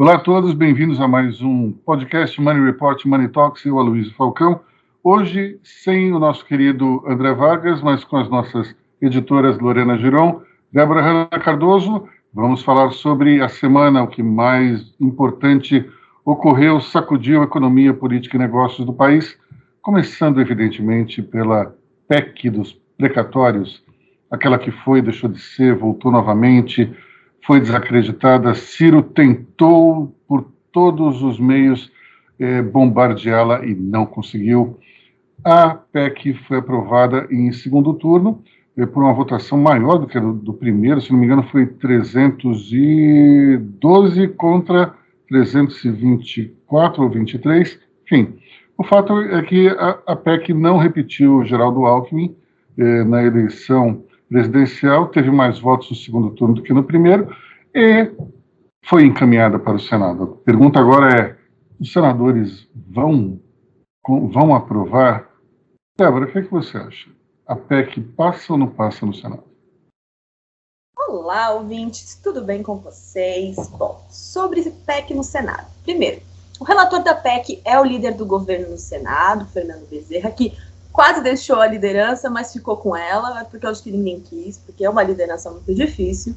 Olá a todos, bem-vindos a mais um podcast Money Report Money Talks. Eu, Aloysio Falcão. Hoje, sem o nosso querido André Vargas, mas com as nossas editoras Lorena Giron, Débora Hanna Cardoso, vamos falar sobre a semana, o que mais importante ocorreu, sacudiu a economia, política e negócios do país, começando, evidentemente, pela PEC dos precatórios, aquela que foi, deixou de ser, voltou novamente, foi desacreditada. Ciro tentou, por todos os meios, eh, bombardeá-la e não conseguiu. A PEC foi aprovada em segundo turno, eh, por uma votação maior do que a do, do, primeiro, se não me engano, foi 312 contra 324 ou 23. Enfim, o fato é que a, a PEC não repetiu Geraldo Alckmin eh, na eleição presidencial, teve mais votos no segundo turno do que no primeiro, e foi encaminhada para o Senado. A pergunta agora é: os senadores vão, vão aprovar? Débora, o que, é que você acha? A PEC passa ou não passa no Senado? Olá, ouvintes, tudo bem com vocês? Bom, sobre PEC no Senado. Primeiro, o relator da PEC é o líder do governo no Senado, Fernando Bezerra, que quase deixou a liderança, mas ficou com ela, porque eu acho que ninguém quis, porque é uma liderança muito difícil.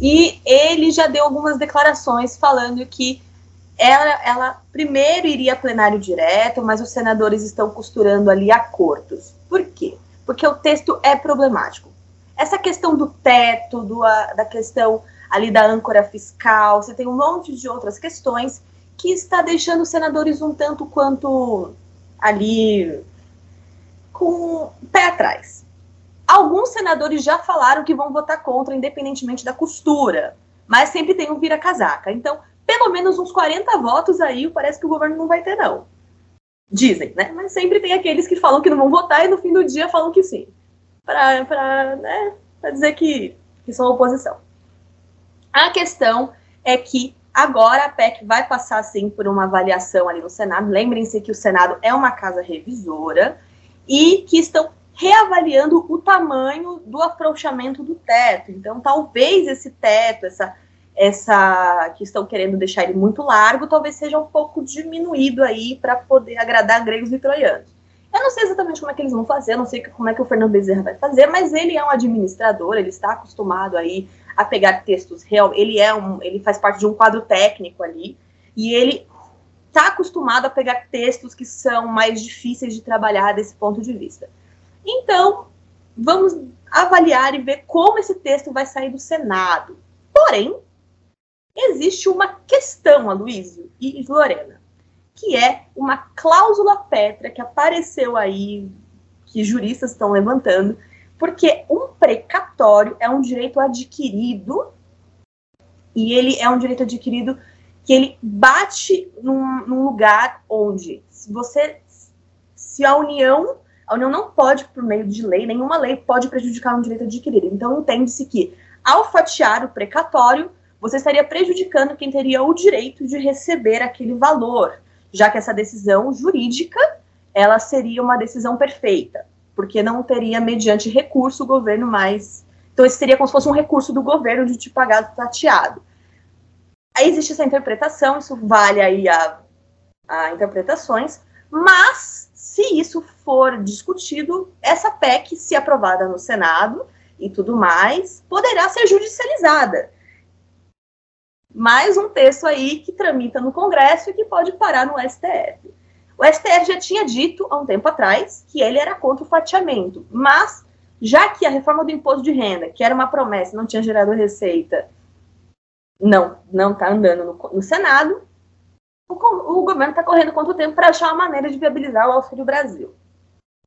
E ele já deu algumas declarações falando que ela, ela primeiro iria a plenário direto, mas os senadores estão costurando ali acordos. Por quê? Porque o texto é problemático. Essa questão do teto, do, da questão ali da âncora fiscal, você tem um monte de outras questões que está deixando os senadores um tanto quanto ali com pé atrás. Alguns senadores já falaram que vão votar contra, independentemente da costura, mas sempre tem um vira-casaca. Então, pelo menos uns 40 votos aí, parece que o governo não vai ter, não. Dizem, né? Mas sempre tem aqueles que falam que não vão votar e no fim do dia falam que sim. Para né, dizer que, que são oposição. A questão é que agora a PEC vai passar, sim, por uma avaliação ali no Senado. Lembrem-se que o Senado é uma casa revisora e que estão reavaliando o tamanho do afrouxamento do teto. Então, talvez esse teto, essa, essa que estão querendo deixar ele muito largo, talvez seja um pouco diminuído aí para poder agradar gregos e troianos. Eu não sei exatamente como é que eles vão fazer, não sei como é que o Fernando Bezerra vai fazer, mas ele é um administrador, ele está acostumado aí a pegar textos real, ele é um, ele faz parte de um quadro técnico ali, e ele está acostumado a pegar textos que são mais difíceis de trabalhar desse ponto de vista. Então, vamos avaliar e ver como esse texto vai sair do Senado. Porém, existe uma questão, Aloysio e Lorena, que é uma cláusula pétrea que apareceu aí, que juristas estão levantando, porque um precatório é um direito adquirido e ele é um direito adquirido que ele bate num, num lugar onde você se a União a União não pode, por meio de lei, nenhuma lei pode prejudicar um direito adquirido. Então, entende-se que, ao fatiar o precatório, você estaria prejudicando quem teria o direito de receber aquele valor, já que essa decisão jurídica, ela seria uma decisão perfeita, porque não teria, mediante recurso, o governo mais... Então, esse seria como se fosse um recurso do governo de te pagar fatiado. Aí existe essa interpretação, isso vale aí a, a interpretações, mas se isso for discutido, essa PEC, se aprovada no Senado e tudo mais, poderá ser judicializada. Mais um texto aí que tramita no Congresso e que pode parar no STF. O STF já tinha dito há um tempo atrás que ele era contra o fatiamento, mas já que a reforma do imposto de renda, que era uma promessa, não tinha gerado receita, não não está andando no, no Senado, o, o governo está correndo quanto tempo para achar uma maneira de viabilizar o Auxílio Brasil.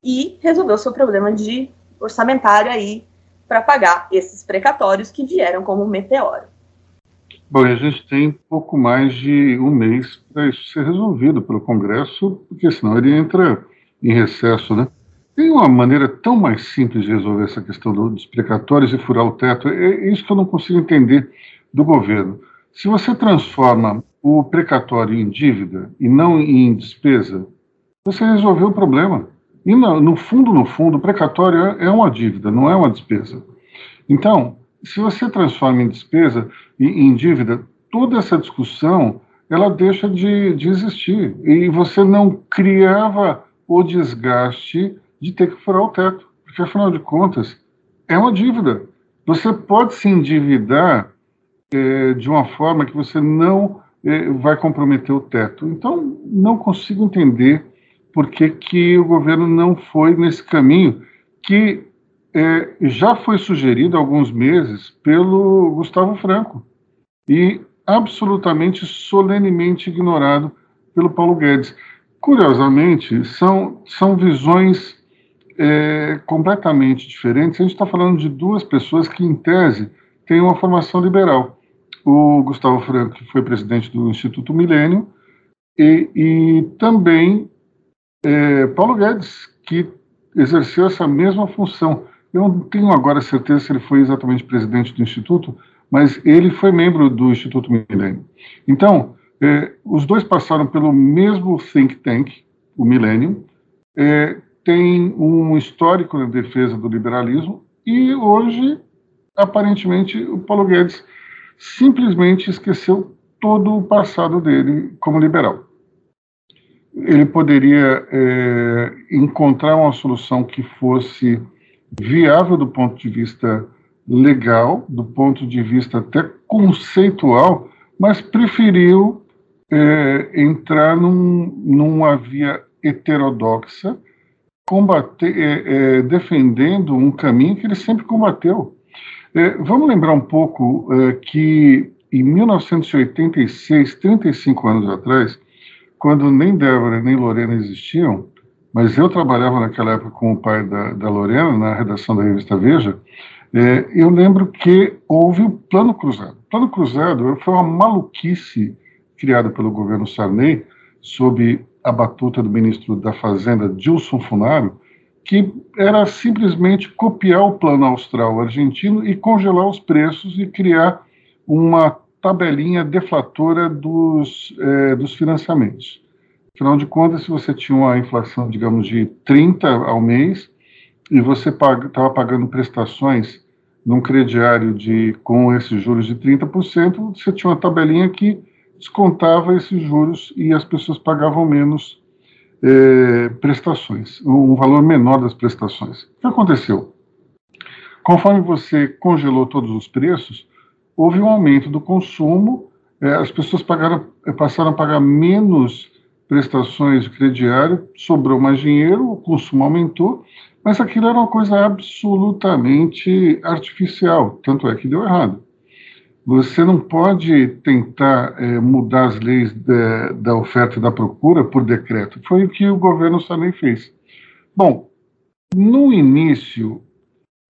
E resolveu o seu problema de orçamentário aí para pagar esses precatórios que vieram como um meteoro. Bom, a gente tem pouco mais de um mês para isso ser resolvido pelo Congresso, porque senão ele entra em recesso, né? Tem uma maneira tão mais simples de resolver essa questão dos precatórios e furar o teto. É isso que eu não consigo entender do governo. Se você transforma o precatório em dívida e não em despesa, você resolveu o problema. E no, no fundo, no fundo, o precatório é, é uma dívida, não é uma despesa. Então, se você transforma em despesa e em dívida, toda essa discussão ela deixa de, de existir e você não criava o desgaste de ter que furar o teto, porque afinal de contas é uma dívida. Você pode se endividar é, de uma forma que você não é, vai comprometer o teto. Então, não consigo entender por que, que o governo não foi nesse caminho que é, já foi sugerido há alguns meses pelo Gustavo Franco e absolutamente solenemente ignorado pelo Paulo Guedes. Curiosamente, são, são visões é, completamente diferentes. A gente está falando de duas pessoas que, em tese, têm uma formação liberal. O Gustavo Franco, que foi presidente do Instituto Milênio, e, e também é, Paulo Guedes, que exerceu essa mesma função. Eu não tenho agora certeza se ele foi exatamente presidente do Instituto, mas ele foi membro do Instituto Milênio. Então, é, os dois passaram pelo mesmo think tank, o Millennium, é, tem um histórico na defesa do liberalismo e hoje, aparentemente, o Paulo Guedes simplesmente esqueceu todo o passado dele como liberal. Ele poderia é, encontrar uma solução que fosse viável do ponto de vista legal, do ponto de vista até conceitual, mas preferiu é, entrar num, numa via heterodoxa, combater, é, é, defendendo um caminho que ele sempre combateu. É, vamos lembrar um pouco é, que em 1986, 35 anos atrás, quando nem Débora nem Lorena existiam, mas eu trabalhava naquela época com o pai da, da Lorena, na redação da revista Veja, é, eu lembro que houve o Plano Cruzado. O Plano Cruzado foi uma maluquice criada pelo governo Sarney, sob a batuta do ministro da Fazenda, Dilson Funaro, que era simplesmente copiar o plano austral argentino e congelar os preços e criar uma tabelinha deflatora dos, é, dos financiamentos. Afinal de contas, se você tinha uma inflação, digamos, de 30 ao mês, e você estava pag pagando prestações num crediário de, com esses juros de 30%, você tinha uma tabelinha que descontava esses juros e as pessoas pagavam menos é, prestações, um valor menor das prestações. O que aconteceu? Conforme você congelou todos os preços, houve um aumento do consumo, é, as pessoas pagaram, passaram a pagar menos prestações de crediário, sobrou mais dinheiro, o consumo aumentou, mas aquilo era uma coisa absolutamente artificial, tanto é que deu errado. Você não pode tentar é, mudar as leis de, da oferta e da procura por decreto. Foi o que o governo também fez. Bom, no início,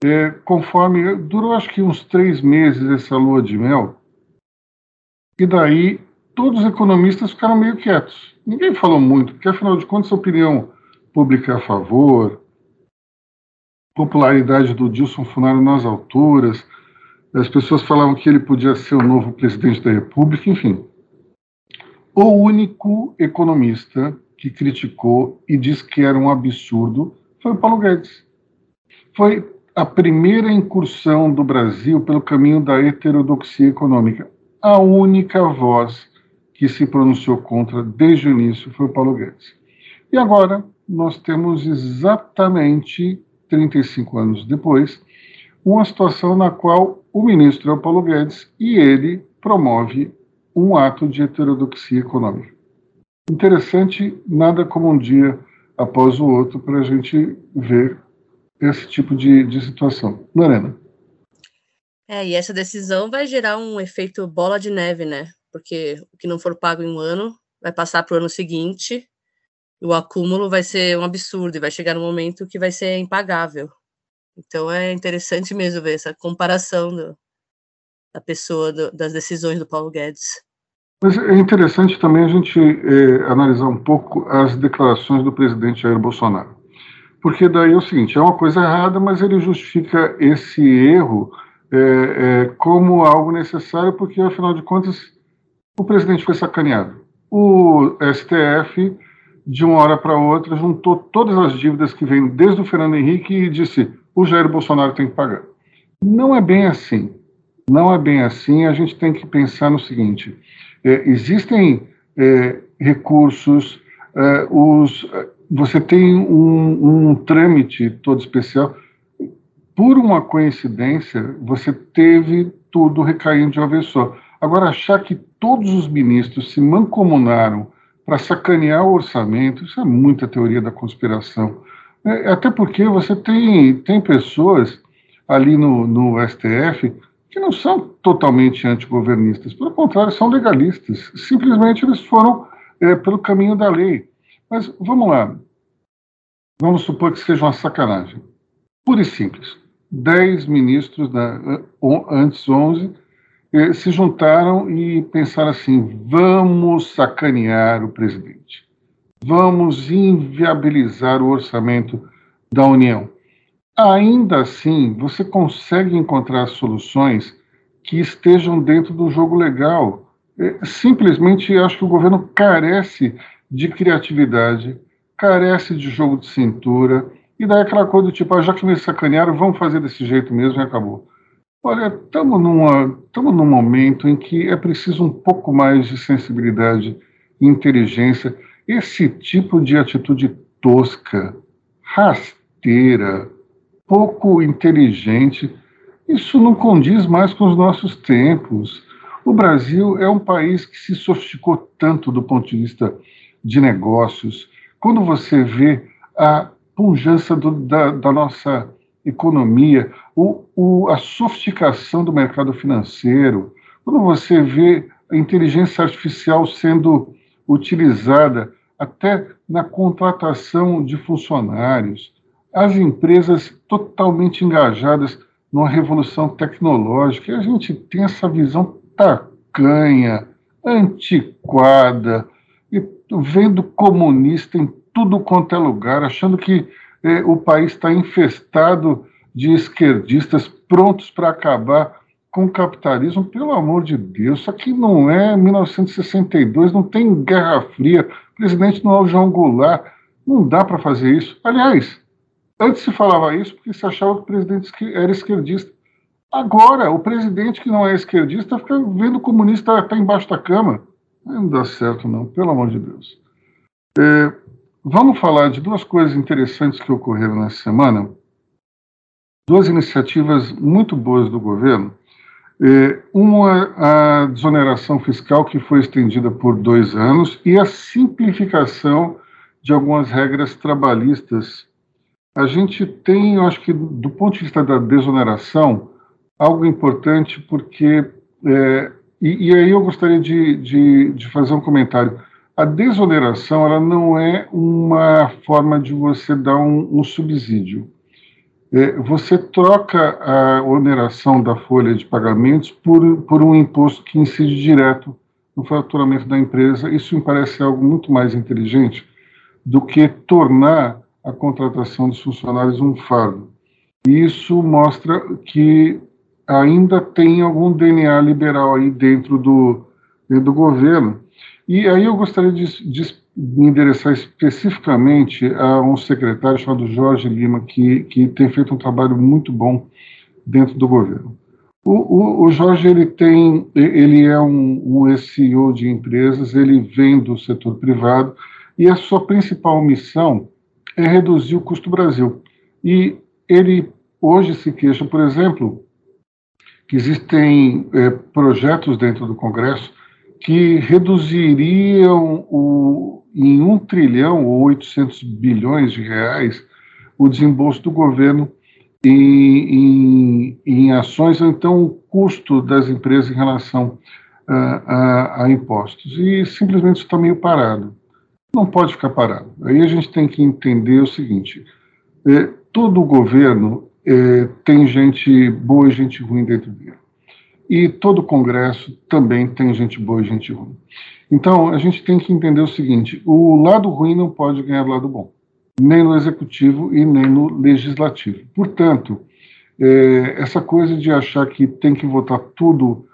é, conforme durou acho que uns três meses essa lua de mel, e daí todos os economistas ficaram meio quietos. Ninguém falou muito, porque afinal de contas a opinião pública é a favor, popularidade do Dilson Funaro nas alturas, as pessoas falavam que ele podia ser o novo presidente da República, enfim. O único economista que criticou e disse que era um absurdo foi o Paulo Guedes. Foi a primeira incursão do Brasil pelo caminho da heterodoxia econômica. A única voz que se pronunciou contra desde o início foi o Paulo Guedes. E agora nós temos exatamente 35 anos depois uma situação na qual o ministro é o Paulo Guedes e ele promove um ato de heterodoxia econômica. Interessante, nada como um dia após o outro para a gente ver esse tipo de, de situação. Lorena. É, e essa decisão vai gerar um efeito bola de neve, né? Porque o que não for pago em um ano vai passar para o ano seguinte, e o acúmulo vai ser um absurdo, e vai chegar um momento que vai ser impagável. Então é interessante mesmo ver essa comparação do, da pessoa, do, das decisões do Paulo Guedes. Mas é interessante também a gente é, analisar um pouco as declarações do presidente Jair Bolsonaro. Porque daí é o seguinte, é uma coisa errada, mas ele justifica esse erro é, é, como algo necessário, porque afinal de contas o presidente foi sacaneado. O STF de uma hora para outra, juntou todas as dívidas que vêm desde o Fernando Henrique e disse: o Jair Bolsonaro tem que pagar. Não é bem assim. Não é bem assim. A gente tem que pensar no seguinte: é, existem é, recursos, é, os, você tem um, um trâmite todo especial. Por uma coincidência, você teve tudo recaindo de uma vez só. Agora, achar que todos os ministros se mancomunaram para sacanear o orçamento, isso é muita teoria da conspiração. É, até porque você tem, tem pessoas ali no, no STF que não são totalmente antigovernistas, pelo contrário, são legalistas. Simplesmente eles foram é, pelo caminho da lei. Mas vamos lá. Vamos supor que seja uma sacanagem. Pura e simples. Dez ministros, da, antes onze, eh, se juntaram e pensaram assim: vamos sacanear o presidente, vamos inviabilizar o orçamento da União. Ainda assim, você consegue encontrar soluções que estejam dentro do jogo legal. Eh, simplesmente acho que o governo carece de criatividade, carece de jogo de cintura, e daí aquela coisa do tipo, ah, já que me sacanearam, vamos fazer desse jeito mesmo e acabou. Olha, estamos num momento em que é preciso um pouco mais de sensibilidade e inteligência. Esse tipo de atitude tosca, rasteira, pouco inteligente, isso não condiz mais com os nossos tempos. O Brasil é um país que se sofisticou tanto do ponto de vista de negócios. Quando você vê a pujança do, da, da nossa economia, o, o, a sofisticação do mercado financeiro, quando você vê a inteligência artificial sendo utilizada até na contratação de funcionários, as empresas totalmente engajadas numa revolução tecnológica, e a gente tem essa visão tacanha, antiquada, e vendo comunista em tudo quanto é lugar, achando que o país está infestado de esquerdistas prontos para acabar com o capitalismo. Pelo amor de Deus, isso aqui não é 1962, não tem Guerra Fria, o presidente não é o João Goulart, não dá para fazer isso. Aliás, antes se falava isso porque se achava que o presidente era esquerdista. Agora, o presidente que não é esquerdista fica vendo o comunista estar embaixo da cama. Não dá certo, não, pelo amor de Deus. É, Vamos falar de duas coisas interessantes que ocorreram nessa semana. Duas iniciativas muito boas do governo. É, uma, a desoneração fiscal, que foi estendida por dois anos, e a simplificação de algumas regras trabalhistas. A gente tem, eu acho que, do ponto de vista da desoneração, algo importante, porque. É, e, e, aí eu gostaria de, de, de fazer um comentário a desoneração ela não é uma forma de você dar um, um subsídio. É, você troca a oneração da folha de pagamentos por, por um imposto que incide direto no faturamento da empresa. Isso me parece algo muito mais inteligente do que tornar a contratação dos funcionários um fardo. Isso mostra que ainda tem algum DNA liberal aí dentro do, dentro do governo e aí eu gostaria de, de me endereçar especificamente a um secretário chamado Jorge Lima, que, que tem feito um trabalho muito bom dentro do governo. O, o, o Jorge ele tem, ele é um, um SEO de empresas, ele vem do setor privado e a sua principal missão é reduzir o custo Brasil. E ele hoje se queixa, por exemplo, que existem é, projetos dentro do Congresso que reduziriam o, em 1 trilhão ou 800 bilhões de reais o desembolso do governo em, em, em ações, ou então o custo das empresas em relação a, a, a impostos. E simplesmente isso está meio parado. Não pode ficar parado. Aí a gente tem que entender o seguinte: é, todo governo é, tem gente boa e gente ruim dentro dele. E todo congresso também tem gente boa e gente ruim. Então, a gente tem que entender o seguinte: o lado ruim não pode ganhar do lado bom, nem no executivo e nem no legislativo. Portanto, é, essa coisa de achar que tem que votar tudo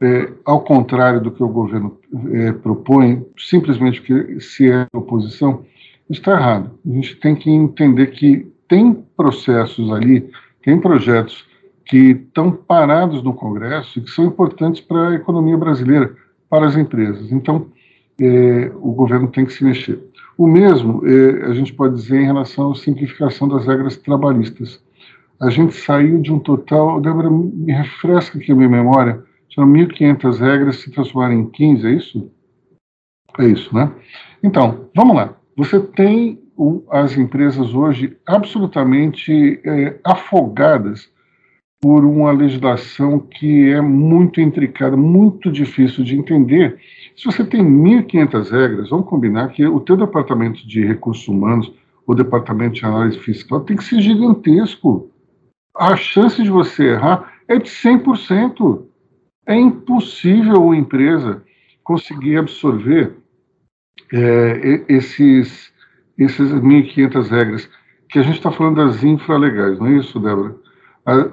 é, ao contrário do que o governo é, propõe, simplesmente porque se é oposição, está errado. A gente tem que entender que tem processos ali, tem projetos que estão parados no Congresso e que são importantes para a economia brasileira, para as empresas. Então, é, o governo tem que se mexer. O mesmo é, a gente pode dizer em relação à simplificação das regras trabalhistas. A gente saiu de um total, Débora, me refresca aqui a minha memória, são 1.500 regras se transformaram em 15, é isso? É isso, né? Então, vamos lá. Você tem as empresas hoje absolutamente é, afogadas por uma legislação que é muito intricada, muito difícil de entender. Se você tem 1.500 regras, vamos combinar que o teu departamento de recursos humanos, o departamento de análise fiscal, tem que ser gigantesco. A chance de você errar é de 100%. É impossível uma empresa conseguir absorver é, esses, esses 1.500 regras, que a gente está falando das infralegais, não é isso, Débora?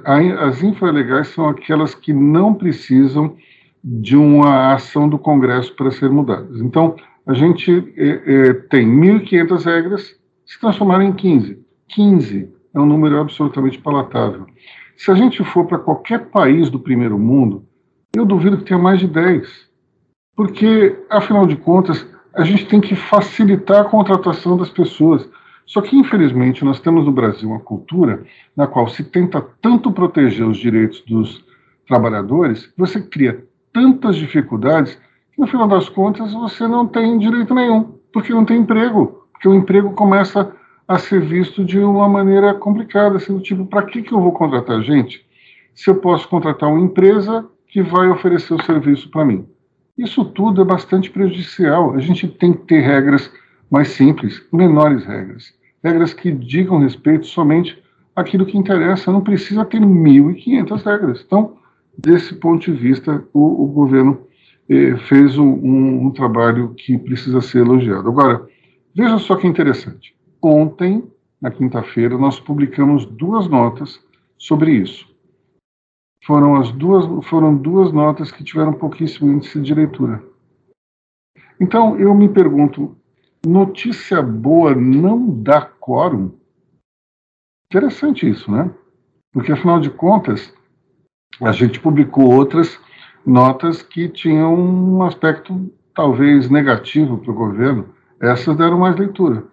As infralegais são aquelas que não precisam de uma ação do Congresso para ser mudadas. Então, a gente é, é, tem 1.500 regras, se transformaram em 15. 15 é um número absolutamente palatável. Se a gente for para qualquer país do primeiro mundo, eu duvido que tenha mais de 10. Porque, afinal de contas, a gente tem que facilitar a contratação das pessoas. Só que, infelizmente, nós temos no Brasil uma cultura na qual se tenta tanto proteger os direitos dos trabalhadores, você cria tantas dificuldades que, no final das contas, você não tem direito nenhum, porque não tem emprego. Porque o emprego começa a ser visto de uma maneira complicada, sendo tipo, para que, que eu vou contratar gente se eu posso contratar uma empresa que vai oferecer o serviço para mim? Isso tudo é bastante prejudicial. A gente tem que ter regras mais simples, menores regras. Regras que digam respeito somente àquilo que interessa. Não precisa ter 1.500 regras. Então, desse ponto de vista, o, o governo eh, fez um, um, um trabalho que precisa ser elogiado. Agora, veja só que interessante. Ontem, na quinta-feira, nós publicamos duas notas sobre isso foram as duas foram duas notas que tiveram pouquíssimo índice de leitura. Então eu me pergunto, notícia boa não dá quórum? Interessante isso, né? Porque afinal de contas a gente publicou outras notas que tinham um aspecto talvez negativo para o governo. Essas deram mais leitura.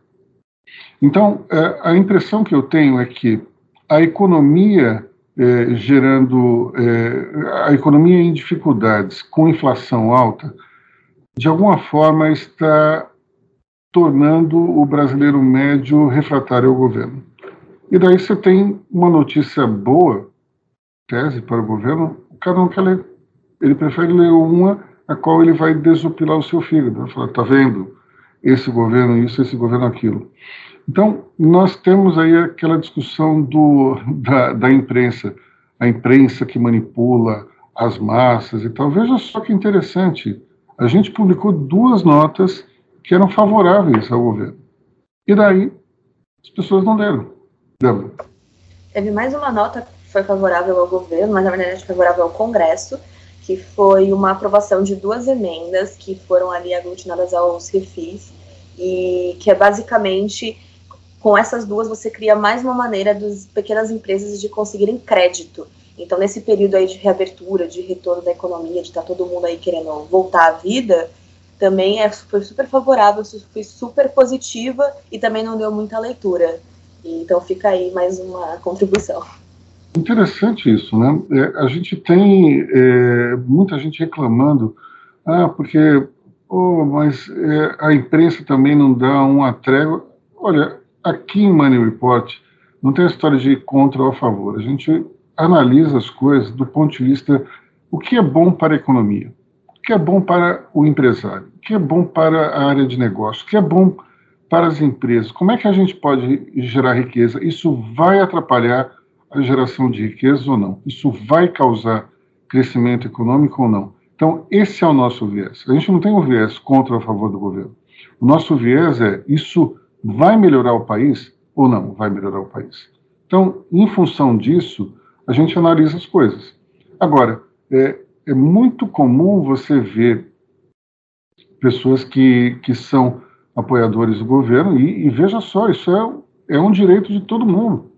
Então é, a impressão que eu tenho é que a economia é, gerando é, a economia em dificuldades, com inflação alta, de alguma forma está tornando o brasileiro médio refratário ao governo. E daí você tem uma notícia boa, tese para o governo, cada um quer ler. Ele prefere ler uma a qual ele vai desopilar o seu fígado. Vai falar, tá vendo? Esse governo isso, esse governo aquilo. Então, nós temos aí aquela discussão do, da, da imprensa, a imprensa que manipula as massas e tal. Veja só que interessante, a gente publicou duas notas que eram favoráveis ao governo. E daí, as pessoas não leram. Débora. Teve mais uma nota que foi favorável ao governo, mas na verdade favorável ao Congresso, que foi uma aprovação de duas emendas que foram ali aglutinadas aos refis, e que é basicamente com essas duas você cria mais uma maneira das pequenas empresas de conseguirem crédito. Então, nesse período aí de reabertura, de retorno da economia, de estar tá todo mundo aí querendo voltar à vida, também é, foi super favorável, foi super positiva e também não deu muita leitura. Então, fica aí mais uma contribuição. Interessante isso, né? É, a gente tem é, muita gente reclamando, ah, porque, oh, mas é, a imprensa também não dá uma trégua. Olha, aqui em Money Report não tem a história de contra ou a favor. A gente analisa as coisas do ponto de vista o que é bom para a economia, que é bom para o empresário, que é bom para a área de negócio, que é bom para as empresas. Como é que a gente pode gerar riqueza? Isso vai atrapalhar a geração de riqueza ou não? Isso vai causar crescimento econômico ou não? Então, esse é o nosso viés. A gente não tem um viés contra ou a favor do governo. O nosso viés é isso vai melhorar o país ou não vai melhorar o país. Então, em função disso, a gente analisa as coisas. Agora, é, é muito comum você ver pessoas que, que são apoiadores do governo, e, e veja só, isso é, é um direito de todo mundo.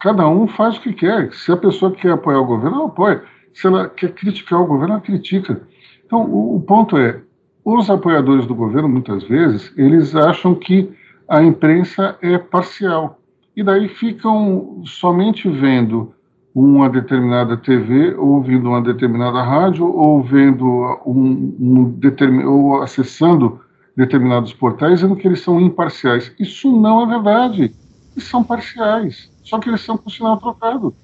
Cada um faz o que quer. Se a pessoa quer apoiar o governo, ela apoia. Se ela quer criticar o governo, ela critica. Então, o, o ponto é, os apoiadores do governo, muitas vezes, eles acham que a imprensa é parcial. E daí ficam somente vendo uma determinada TV, ou ouvindo uma determinada rádio, ou vendo um, um determin, ou acessando determinados portais, dizendo que eles são imparciais. Isso não é verdade. Eles são parciais, só que eles são com sinal trocado.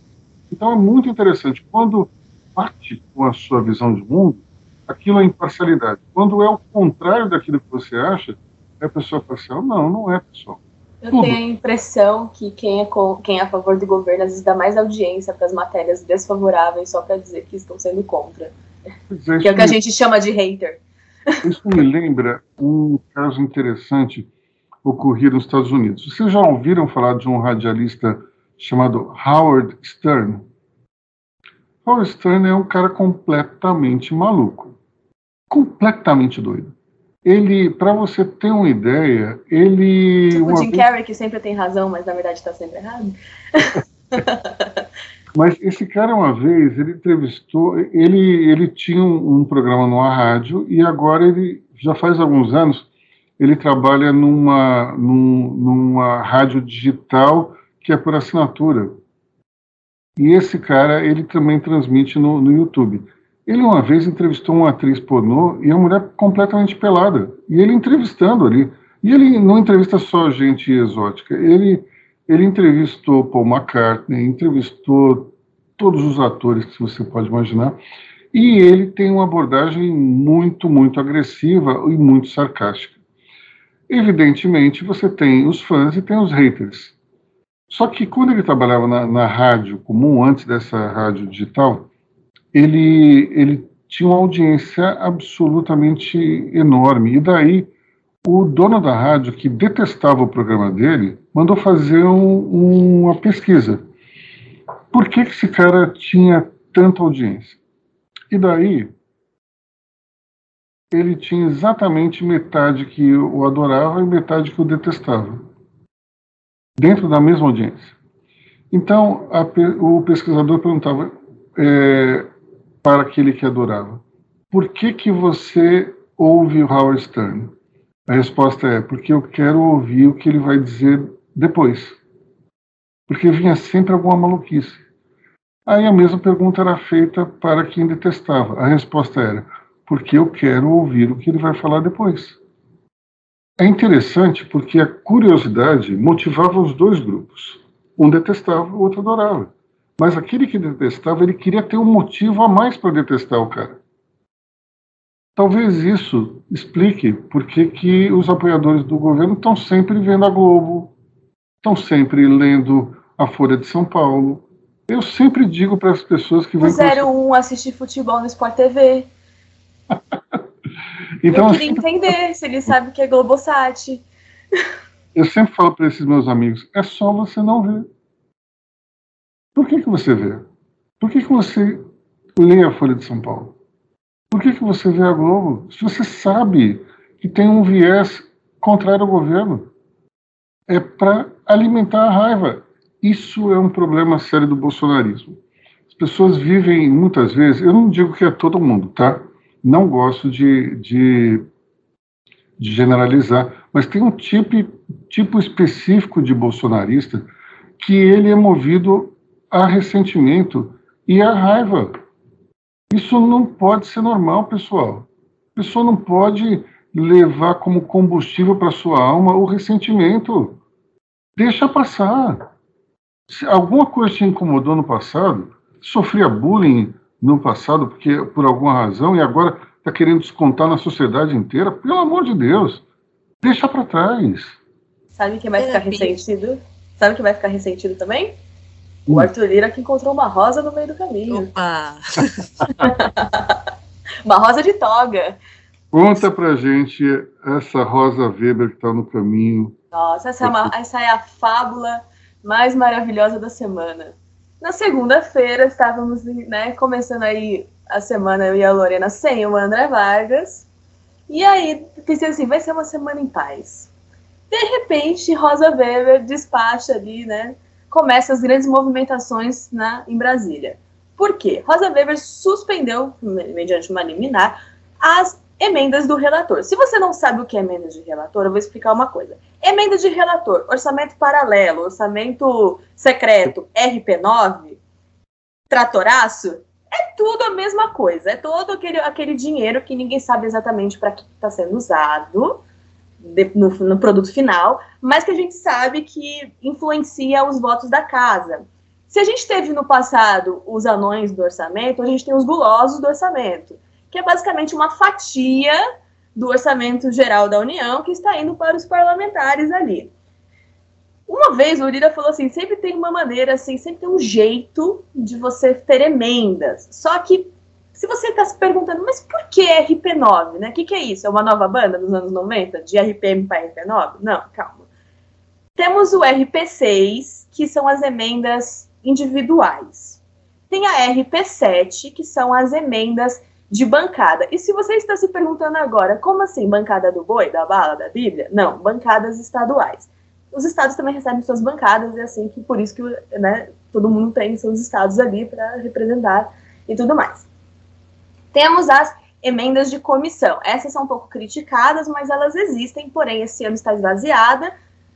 Então é muito interessante. Quando bate com a sua visão de mundo, aquilo é imparcialidade. Quando é o contrário daquilo que você acha, é pessoa parcial? Não, não é pessoal. Eu Tudo. tenho a impressão que quem é, com, quem é a favor do governo às vezes dá mais audiência para as matérias desfavoráveis só para dizer que estão sendo contra. Que é o que a gente chama de hater. Isso me lembra um caso interessante ocorrido nos Estados Unidos. Vocês já ouviram falar de um radialista chamado Howard Stern? Howard Stern é um cara completamente maluco, completamente doido ele, para você ter uma ideia, ele. Tipo o Jim vez... Carrey, que sempre tem razão, mas na verdade está sempre errado. mas esse cara, uma vez, ele entrevistou. Ele, ele tinha um, um programa numa rádio e agora ele, já faz alguns anos, ele trabalha numa, num, numa rádio digital que é por assinatura. E esse cara, ele também transmite no, no YouTube. Ele uma vez entrevistou uma atriz pornô e a mulher completamente pelada. E ele entrevistando ali. E ele não entrevista só gente exótica. Ele, ele entrevistou Paul McCartney, entrevistou todos os atores que você pode imaginar. E ele tem uma abordagem muito, muito agressiva e muito sarcástica. Evidentemente, você tem os fãs e tem os haters. Só que quando ele trabalhava na, na rádio comum, antes dessa rádio digital, ele, ele tinha uma audiência absolutamente enorme. E daí, o dono da rádio, que detestava o programa dele, mandou fazer um, uma pesquisa. Por que, que esse cara tinha tanta audiência? E daí, ele tinha exatamente metade que o adorava e metade que o detestava, dentro da mesma audiência. Então, a, o pesquisador perguntava: é, para aquele que adorava. Por que, que você ouve o Howard Stern? A resposta é porque eu quero ouvir o que ele vai dizer depois. Porque vinha sempre alguma maluquice. Aí a mesma pergunta era feita para quem detestava. A resposta era porque eu quero ouvir o que ele vai falar depois. É interessante porque a curiosidade motivava os dois grupos. Um detestava, o outro adorava. Mas aquele que detestava, ele queria ter um motivo a mais para detestar o cara. Talvez isso explique por que, que os apoiadores do governo estão sempre vendo a Globo, estão sempre lendo a Folha de São Paulo. Eu sempre digo para as pessoas que vêm. 01 assistir futebol no Sport TV. então, eu queria assim, entender se ele sabe que é Globosat. Eu sempre falo para esses meus amigos: é só você não ver. Por que, que você vê? Por que, que você lê a Folha de São Paulo? Por que, que você vê a Globo? Se você sabe que tem um viés contrário ao governo, é para alimentar a raiva. Isso é um problema sério do bolsonarismo. As pessoas vivem muitas vezes, eu não digo que é todo mundo, tá? Não gosto de, de, de generalizar, mas tem um tipo, tipo específico de bolsonarista que ele é movido a ressentimento e a raiva. Isso não pode ser normal, pessoal. A pessoa não pode levar como combustível para sua alma o ressentimento. Deixa passar. Se alguma coisa te incomodou no passado, sofria bullying no passado porque por alguma razão e agora está querendo descontar na sociedade inteira, pelo amor de Deus, deixa para trás. Sabe quem vai ficar ressentido? Sabe quem vai ficar ressentido também? O Arthur Lira que encontrou uma rosa no meio do caminho. Opa! uma rosa de toga. Conta pra gente essa Rosa Weber que está no caminho. Nossa, essa é, uma, essa é a fábula mais maravilhosa da semana. Na segunda-feira, estávamos né, começando aí a semana, eu e a Lorena, sem o André Vargas. E aí, pensei assim, vai ser uma semana em paz. De repente, Rosa Weber despacha ali, né? Começa as grandes movimentações na, em Brasília. Por quê? Rosa Weber suspendeu, mediante uma liminar, as emendas do relator. Se você não sabe o que é emenda de relator, eu vou explicar uma coisa. Emenda de relator, orçamento paralelo, orçamento secreto, RP9, tratoraço, é tudo a mesma coisa. É todo aquele, aquele dinheiro que ninguém sabe exatamente para que está sendo usado no, no produto final, mas que a gente sabe que influencia os votos da casa. Se a gente teve no passado os anões do orçamento, a gente tem os gulosos do orçamento que é basicamente uma fatia do orçamento geral da União que está indo para os parlamentares ali. Uma vez o Lira falou assim: sempre tem uma maneira, assim, sempre tem um jeito de você ter emendas. Só que se você está se perguntando, mas por que RP9? Né? O que, que é isso? É uma nova banda dos anos 90, de RPM para RP9? Não, calma. Temos o RP6, que são as emendas individuais. Tem a RP7, que são as emendas de bancada. E se você está se perguntando agora, como assim, bancada do boi, da bala, da Bíblia? Não, bancadas estaduais. Os estados também recebem suas bancadas, é assim que por isso que né, todo mundo tem seus estados ali para representar e tudo mais. Temos as emendas de comissão. Essas são um pouco criticadas, mas elas existem, porém esse ano está esvaziada,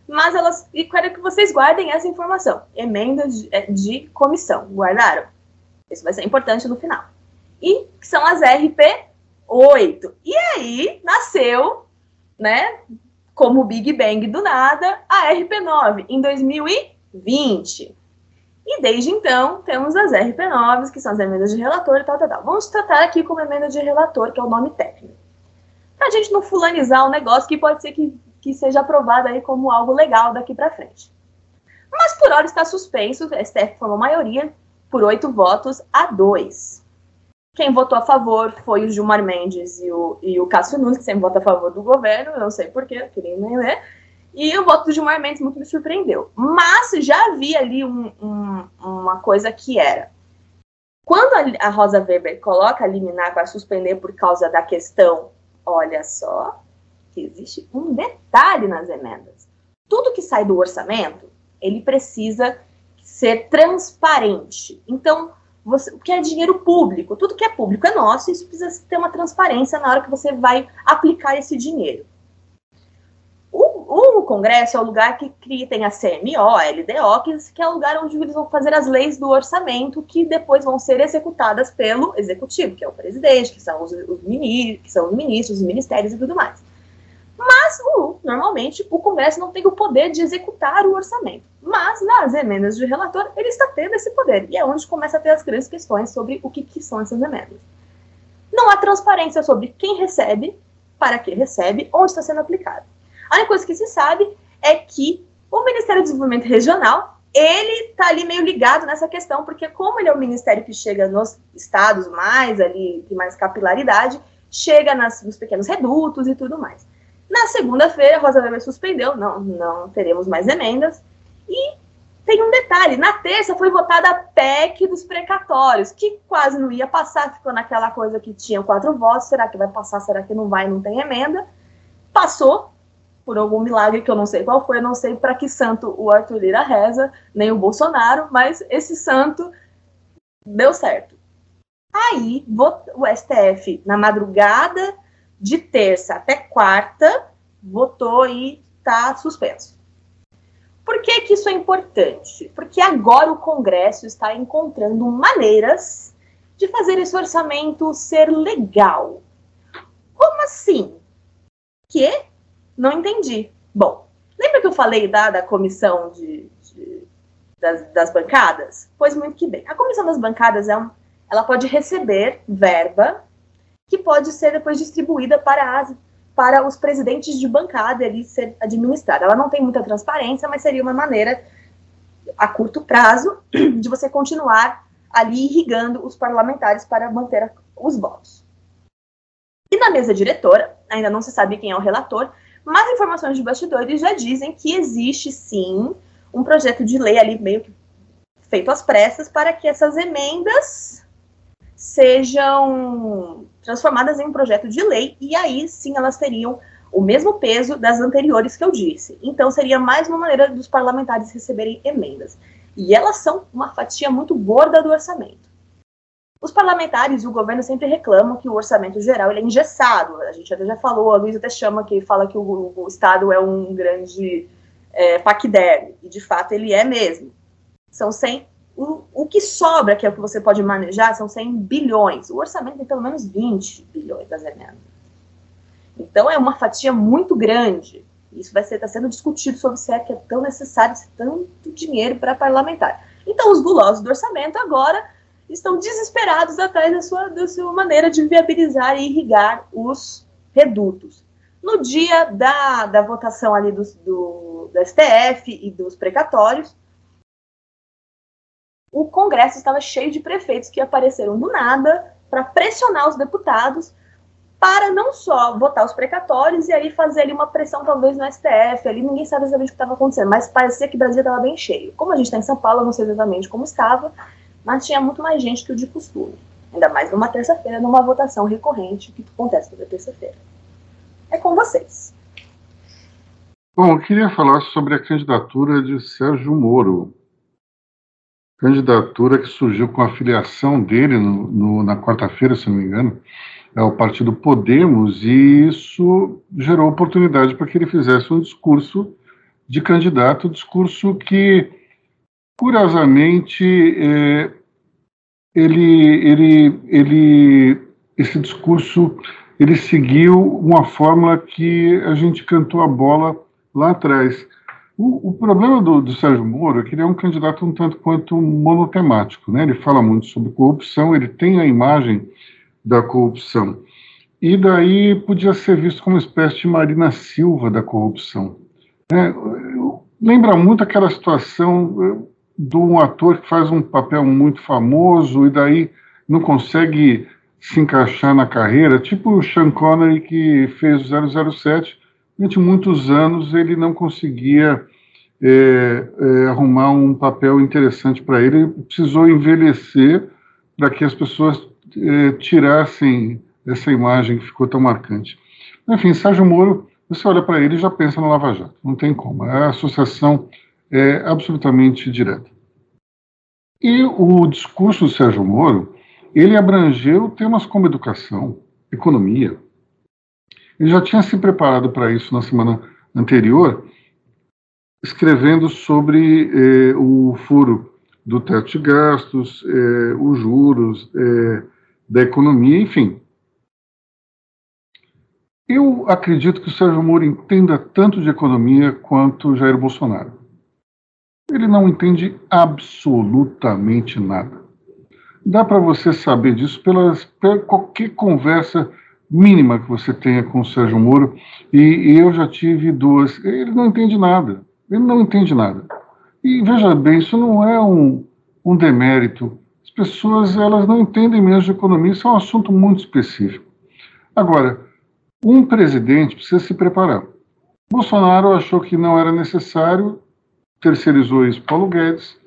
mas elas. E quero que vocês guardem essa informação. Emendas de, é, de comissão. Guardaram? Isso vai ser importante no final e são as RP8. E aí nasceu, né, como Big Bang do nada, a RP9 em 2020. E desde então temos as RP9s, que são as emendas de relator e tal, tal, tal. Vamos tratar aqui como emenda de relator, que é o nome técnico. Pra gente não fulanizar um negócio que pode ser que, que seja aprovado aí como algo legal daqui para frente. Mas por hora está suspenso, o STF formou maioria por oito votos a dois. Quem votou a favor foi o Gilmar Mendes e o, e o Cássio Nunes, que sempre vota a favor do governo, não sei porquê, queria nem ler. E o voto do Gilmar Mendes muito me surpreendeu. Mas já havia ali um, um, uma coisa que era. Quando a, a Rosa Weber coloca a liminar para suspender por causa da questão, olha só, que existe um detalhe nas emendas. Tudo que sai do orçamento, ele precisa ser transparente. Então, você, o que é dinheiro público, tudo que é público é nosso, isso precisa ter uma transparência na hora que você vai aplicar esse dinheiro. O, o Congresso é o lugar que cria, tem a CMO, a LDO, que, que é o lugar onde eles vão fazer as leis do orçamento, que depois vão ser executadas pelo Executivo, que é o presidente, que são os, os, ministros, que são os ministros, os ministérios e tudo mais. Mas, o, normalmente, o Congresso não tem o poder de executar o orçamento. Mas, nas emendas de relator, ele está tendo esse poder. E é onde começa a ter as grandes questões sobre o que, que são essas emendas. Não há transparência sobre quem recebe, para que recebe, onde está sendo aplicado. A única coisa que se sabe é que o Ministério do Desenvolvimento Regional, ele está ali meio ligado nessa questão, porque como ele é o ministério que chega nos estados mais ali, tem mais capilaridade, chega nas, nos pequenos redutos e tudo mais. Na segunda-feira, Rosa Weber suspendeu, não, não teremos mais emendas. E tem um detalhe: na terça foi votada a PEC dos precatórios, que quase não ia passar, ficou naquela coisa que tinha quatro votos: será que vai passar, será que não vai, não tem emenda. Passou, por algum milagre que eu não sei qual foi, eu não sei para que santo o Arthur Lira reza, nem o Bolsonaro, mas esse santo deu certo. Aí, o STF, na madrugada de terça até quarta, votou e está suspenso. Por que, que isso é importante? Porque agora o Congresso está encontrando maneiras de fazer esse orçamento ser legal. Como assim? Que? Não entendi. Bom, lembra que eu falei da, da comissão de, de das, das, bancadas? Pois muito que bem. A comissão das bancadas é um, ela pode receber verba que pode ser depois distribuída para, as, para os presidentes de bancada ali ser administrada. Ela não tem muita transparência, mas seria uma maneira, a curto prazo, de você continuar ali irrigando os parlamentares para manter os votos. E na mesa diretora, ainda não se sabe quem é o relator, mas informações de bastidores já dizem que existe sim um projeto de lei ali meio que feito às pressas para que essas emendas sejam transformadas em um projeto de lei e aí sim elas teriam o mesmo peso das anteriores que eu disse. Então, seria mais uma maneira dos parlamentares receberem emendas. E elas são uma fatia muito gorda do orçamento. Os parlamentares e o governo sempre reclamam que o orçamento geral ele é engessado. A gente até já falou, a Luísa até chama que fala que o, o Estado é um grande é, paquiderme, e de fato ele é mesmo. São 100, o, o que sobra, que é o que você pode manejar, são 100 bilhões. O orçamento tem pelo menos 20 bilhões das emendas. Então é uma fatia muito grande. Isso vai ser tá sendo discutido sobre se é que é tão necessário esse tanto dinheiro para parlamentar. Então os gulosos do orçamento agora estão desesperados atrás da sua, da sua maneira de viabilizar e irrigar os redutos. No dia da, da votação ali do, do, do STF e dos precatórios, o Congresso estava cheio de prefeitos que apareceram do nada para pressionar os deputados para não só votar os precatórios e aí fazer ali uma pressão talvez no STF, ali ninguém sabe exatamente o que estava acontecendo, mas parecia que Brasília estava bem cheio. Como a gente está em São Paulo, eu não sei exatamente como estava, mas tinha muito mais gente que o de costume. Ainda mais numa terça-feira, numa votação recorrente que acontece toda terça-feira. É com vocês. Bom, eu queria falar sobre a candidatura de Sérgio Moro. Candidatura que surgiu com a filiação dele no, no, na quarta-feira, se não me engano, é o partido Podemos, e isso gerou oportunidade para que ele fizesse um discurso de candidato, discurso que, curiosamente, é, ele, ele, ele, esse discurso, ele seguiu uma fórmula que a gente cantou a bola lá atrás. O, o problema do, do, Sérgio Moro é que ele é um candidato um tanto quanto monotemático, né? Ele fala muito sobre corrupção, ele tem a imagem da corrupção. E daí podia ser visto como uma espécie de Marina Silva da corrupção. É, lembra muito aquela situação de um ator que faz um papel muito famoso e daí não consegue se encaixar na carreira, tipo o Sean Connery que fez o 007. Durante muitos anos ele não conseguia é, é, arrumar um papel interessante para ele, precisou envelhecer para que as pessoas é, tirassem essa imagem que ficou tão marcante. Enfim, Sérgio Moro, você olha para ele e já pensa no Lava Jato, não tem como, a associação é absolutamente direta. E o discurso do Sérgio Moro, ele abrangeu temas como educação, economia. Ele já tinha se preparado para isso na semana anterior, escrevendo sobre eh, o furo do teto de gastos, eh, os juros, eh, da economia, enfim. Eu acredito que o Sérgio Moro entenda tanto de economia quanto Jair Bolsonaro. Ele não entende absolutamente nada. Dá para você saber disso pelas, pela qualquer conversa mínima que você tenha com o Sérgio Moro, e, e eu já tive duas. Ele não entende nada. Ele não entende nada. E veja bem, isso não é um, um demérito pessoas elas não entendem mesmo de economia, isso é um assunto muito específico. Agora, um presidente precisa se preparar. Bolsonaro achou que não era necessário, terceirizou isso Paulo Guedes,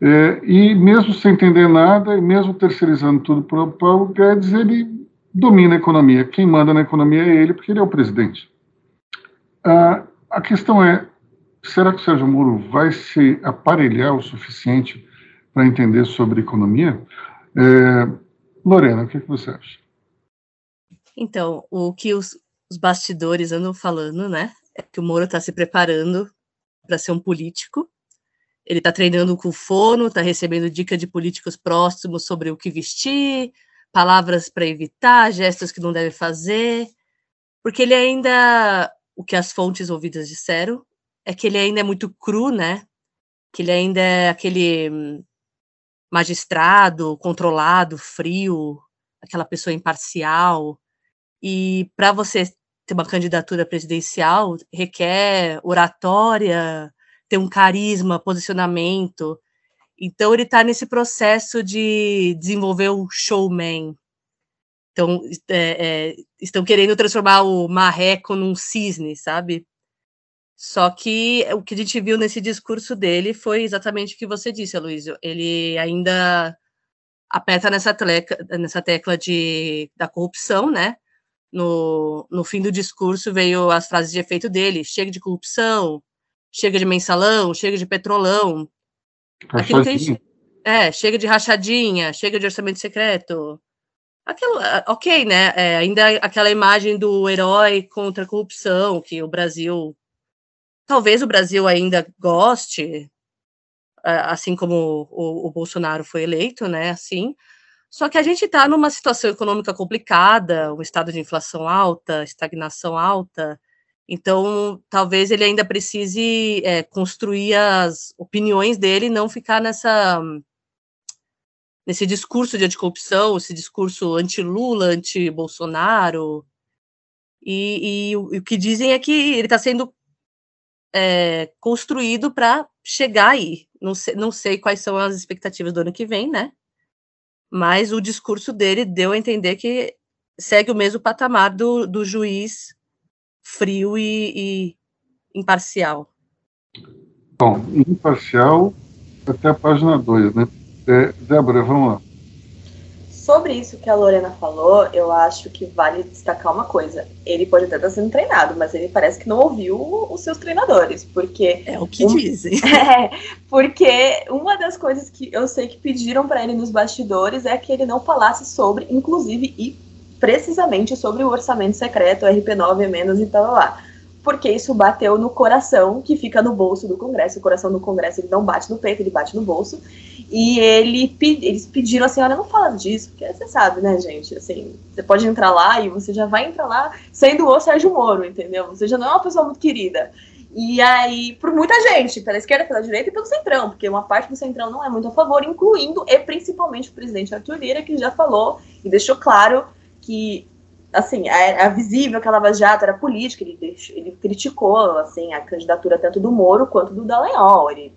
é, e mesmo sem entender nada, e mesmo terceirizando tudo para o Paulo Guedes, ele domina a economia. Quem manda na economia é ele, porque ele é o presidente. Ah, a questão é, será que o Sérgio Moro vai se aparelhar o suficiente para entender sobre economia. É, Lorena, o que, que, você acha? Então, o que os, os bastidores andam falando, né, é que o Moro está se preparando para ser um político. Ele está treinando com fono, está recebendo dicas de políticos próximos sobre o que vestir, palavras para evitar, gestos que não deve fazer, porque ele ainda, o que as fontes ouvidas disseram, é que ele ainda é muito cru, né? Que ele ainda é aquele magistrado, controlado, frio, aquela pessoa imparcial. E para você ter uma candidatura presidencial, requer oratória, ter um carisma, posicionamento. Então, ele está nesse processo de desenvolver o showman. Então, é, é, estão querendo transformar o marreco num cisne, sabe? Só que o que a gente viu nesse discurso dele foi exatamente o que você disse, Aloysio. Ele ainda aperta nessa, tecla, nessa tecla de, da corrupção, né? No, no fim do discurso veio as frases de efeito dele: chega de corrupção, chega de mensalão, chega de petrolão. Aquilo que é, chega de rachadinha, chega de orçamento secreto. Aquilo, ok, né? É, ainda aquela imagem do herói contra a corrupção, que o Brasil. Talvez o Brasil ainda goste, assim como o, o Bolsonaro foi eleito, né? Assim, só que a gente está numa situação econômica complicada, um estado de inflação alta, estagnação alta, então talvez ele ainda precise é, construir as opiniões dele e não ficar nessa nesse discurso de anticorrupção, esse discurso anti-Lula, anti-Bolsonaro. E, e, o, o que dizem é que ele está sendo é, construído para chegar aí. Não sei, não sei quais são as expectativas do ano que vem, né? Mas o discurso dele deu a entender que segue o mesmo patamar do, do juiz frio e, e imparcial. Bom, imparcial até a página 2, né? É, Débora, vamos lá. Sobre isso que a Lorena falou, eu acho que vale destacar uma coisa. Ele pode até estar sendo treinado, mas ele parece que não ouviu os seus treinadores, porque... É o que um, dizem. É, porque uma das coisas que eu sei que pediram para ele nos bastidores é que ele não falasse sobre, inclusive e precisamente sobre o orçamento secreto, RP9 emendas e tal lá porque isso bateu no coração que fica no bolso do Congresso. O coração do Congresso ele não bate no peito, ele bate no bolso. E ele, eles pediram assim, olha, não fala disso, porque você sabe, né, gente? Assim, você pode entrar lá e você já vai entrar lá sendo o Sérgio Moro, entendeu? Você já não é uma pessoa muito querida. E aí, por muita gente, pela esquerda, pela direita e pelo centrão, porque uma parte do centrão não é muito a favor, incluindo e principalmente o presidente Arthur Lira, que já falou e deixou claro que assim, era é, é visível que a Lava Jato era política, ele, ele criticou, assim, a candidatura tanto do Moro quanto do Dallagnol e,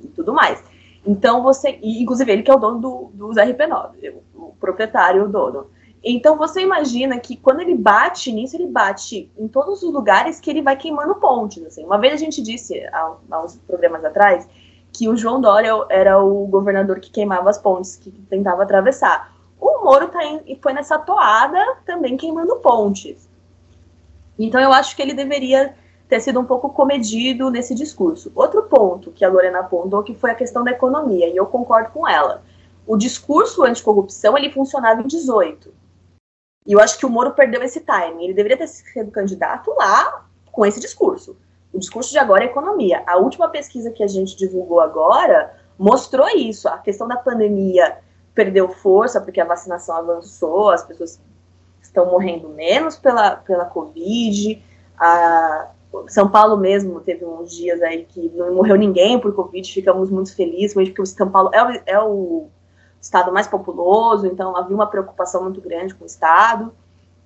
e tudo mais. Então você, e, inclusive ele que é o dono do, dos RP9, o proprietário, o dono. Então você imagina que quando ele bate nisso, ele bate em todos os lugares que ele vai queimando pontes. Assim. Uma vez a gente disse, há, há uns programas atrás, que o João Dória era o governador que queimava as pontes, que tentava atravessar. O Moro tá em, foi nessa toada também queimando pontes. Então eu acho que ele deveria ter sido um pouco comedido nesse discurso. Outro ponto que a Lorena apontou que foi a questão da economia, e eu concordo com ela. O discurso anticorrupção, ele funcionava em 18. E eu acho que o Moro perdeu esse timing. Ele deveria ter sido candidato lá com esse discurso. O discurso de agora é economia. A última pesquisa que a gente divulgou agora mostrou isso. A questão da pandemia perdeu força porque a vacinação avançou, as pessoas estão morrendo menos pela, pela Covid, a, são Paulo mesmo teve uns dias aí que não morreu ninguém por Covid, ficamos muito felizes, porque o São Paulo é o, é o estado mais populoso, então havia uma preocupação muito grande com o estado.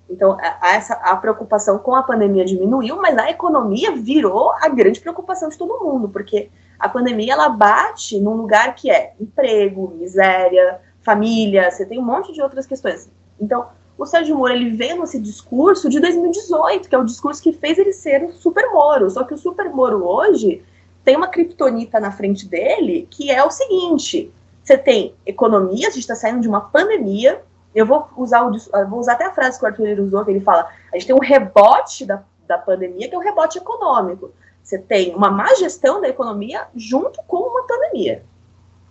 Então, a, essa, a preocupação com a pandemia diminuiu, mas a economia virou a grande preocupação de todo mundo, porque a pandemia ela bate num lugar que é emprego, miséria, família, você tem um monte de outras questões. Então, o Sérgio Moro ele veio nesse discurso de 2018, que é o discurso que fez ele ser o Super Moro. Só que o Super Moro hoje tem uma criptonita na frente dele que é o seguinte: você tem economia, a gente está saindo de uma pandemia. Eu vou usar o, vou usar até a frase que o Arthur usou, que ele fala: a gente tem um rebote da, da pandemia, que é um rebote econômico. Você tem uma má gestão da economia junto com uma pandemia.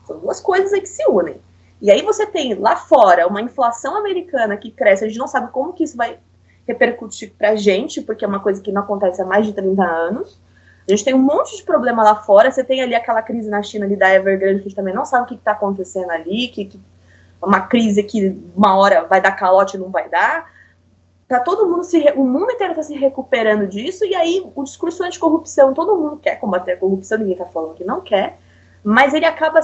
São duas coisas aí que se unem. E aí você tem lá fora uma inflação americana que cresce, a gente não sabe como que isso vai repercutir para a gente, porque é uma coisa que não acontece há mais de 30 anos. A gente tem um monte de problema lá fora, você tem ali aquela crise na China ali da Evergrande, que a gente também não sabe o que está acontecendo ali, que, que uma crise que uma hora vai dar calote e não vai dar. Tá todo mundo se o mundo inteiro está se recuperando disso e aí o discurso anticorrupção, todo mundo quer combater a corrupção, ninguém está falando que não quer, mas ele acaba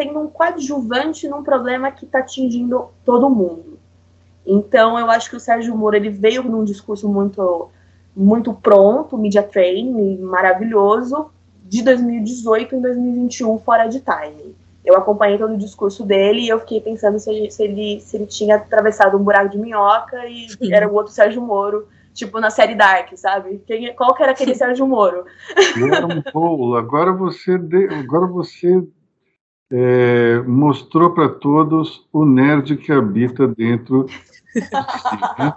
sendo um coadjuvante num problema que está atingindo todo mundo. Então, eu acho que o Sérgio Moro ele veio num discurso muito, muito pronto, media training, maravilhoso, de 2018 em 2021, fora de time. Eu acompanhei todo o discurso dele e eu fiquei pensando se ele, se ele, se ele tinha atravessado um buraco de minhoca e era o outro Sérgio Moro, tipo na série Dark, sabe? Quem, qual que era aquele Sérgio Moro? Paulo, agora você, de, agora você é, mostrou para todos o nerd que habita dentro de si. Né?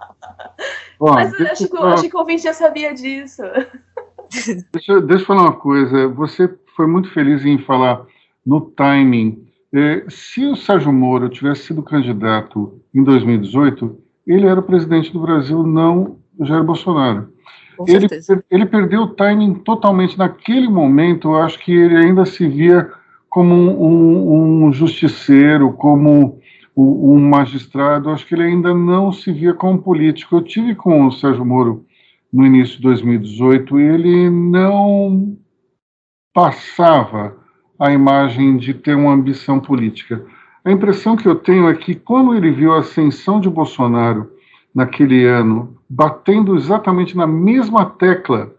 Mas eu acho, que, acho que o ouvinte já sabia disso. Deixa, deixa eu falar uma coisa. Você foi muito feliz em falar no timing. É, se o Sérgio Moro tivesse sido candidato em 2018, ele era o presidente do Brasil, não o Jair Bolsonaro. Ele, ele, perdeu o timing totalmente. Naquele momento, eu acho que ele ainda se via como um, um, justiceiro, como um, um magistrado. Acho que ele ainda não se via como político. Eu tive com o Sérgio Moro no início de 2018 e ele não passava a imagem de ter uma ambição política. A impressão que eu tenho é que quando ele viu a ascensão de Bolsonaro naquele ano, batendo exatamente na mesma tecla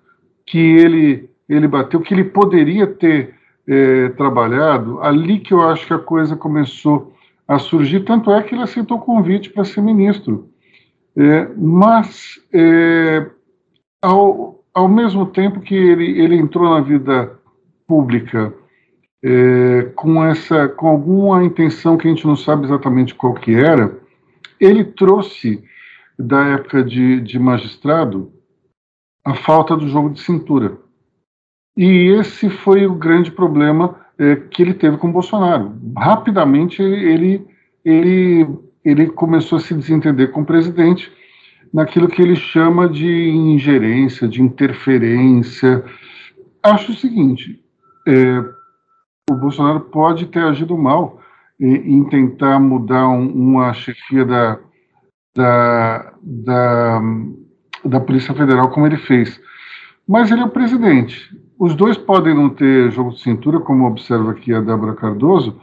que ele, ele bateu, que ele poderia ter é, trabalhado, ali que eu acho que a coisa começou a surgir. Tanto é que ele aceitou o convite para ser ministro. É, mas, é, ao, ao mesmo tempo que ele, ele entrou na vida pública é, com essa com alguma intenção que a gente não sabe exatamente qual que era, ele trouxe da época de, de magistrado a falta do jogo de cintura. E esse foi o grande problema é, que ele teve com o Bolsonaro. Rapidamente ele, ele, ele começou a se desentender com o presidente naquilo que ele chama de ingerência, de interferência. Acho o seguinte: é, o Bolsonaro pode ter agido mal em, em tentar mudar um, uma chefia da, da, da, da Polícia Federal como ele fez. Mas ele é o presidente. Os dois podem não ter jogo de cintura, como observa aqui a Débora Cardoso,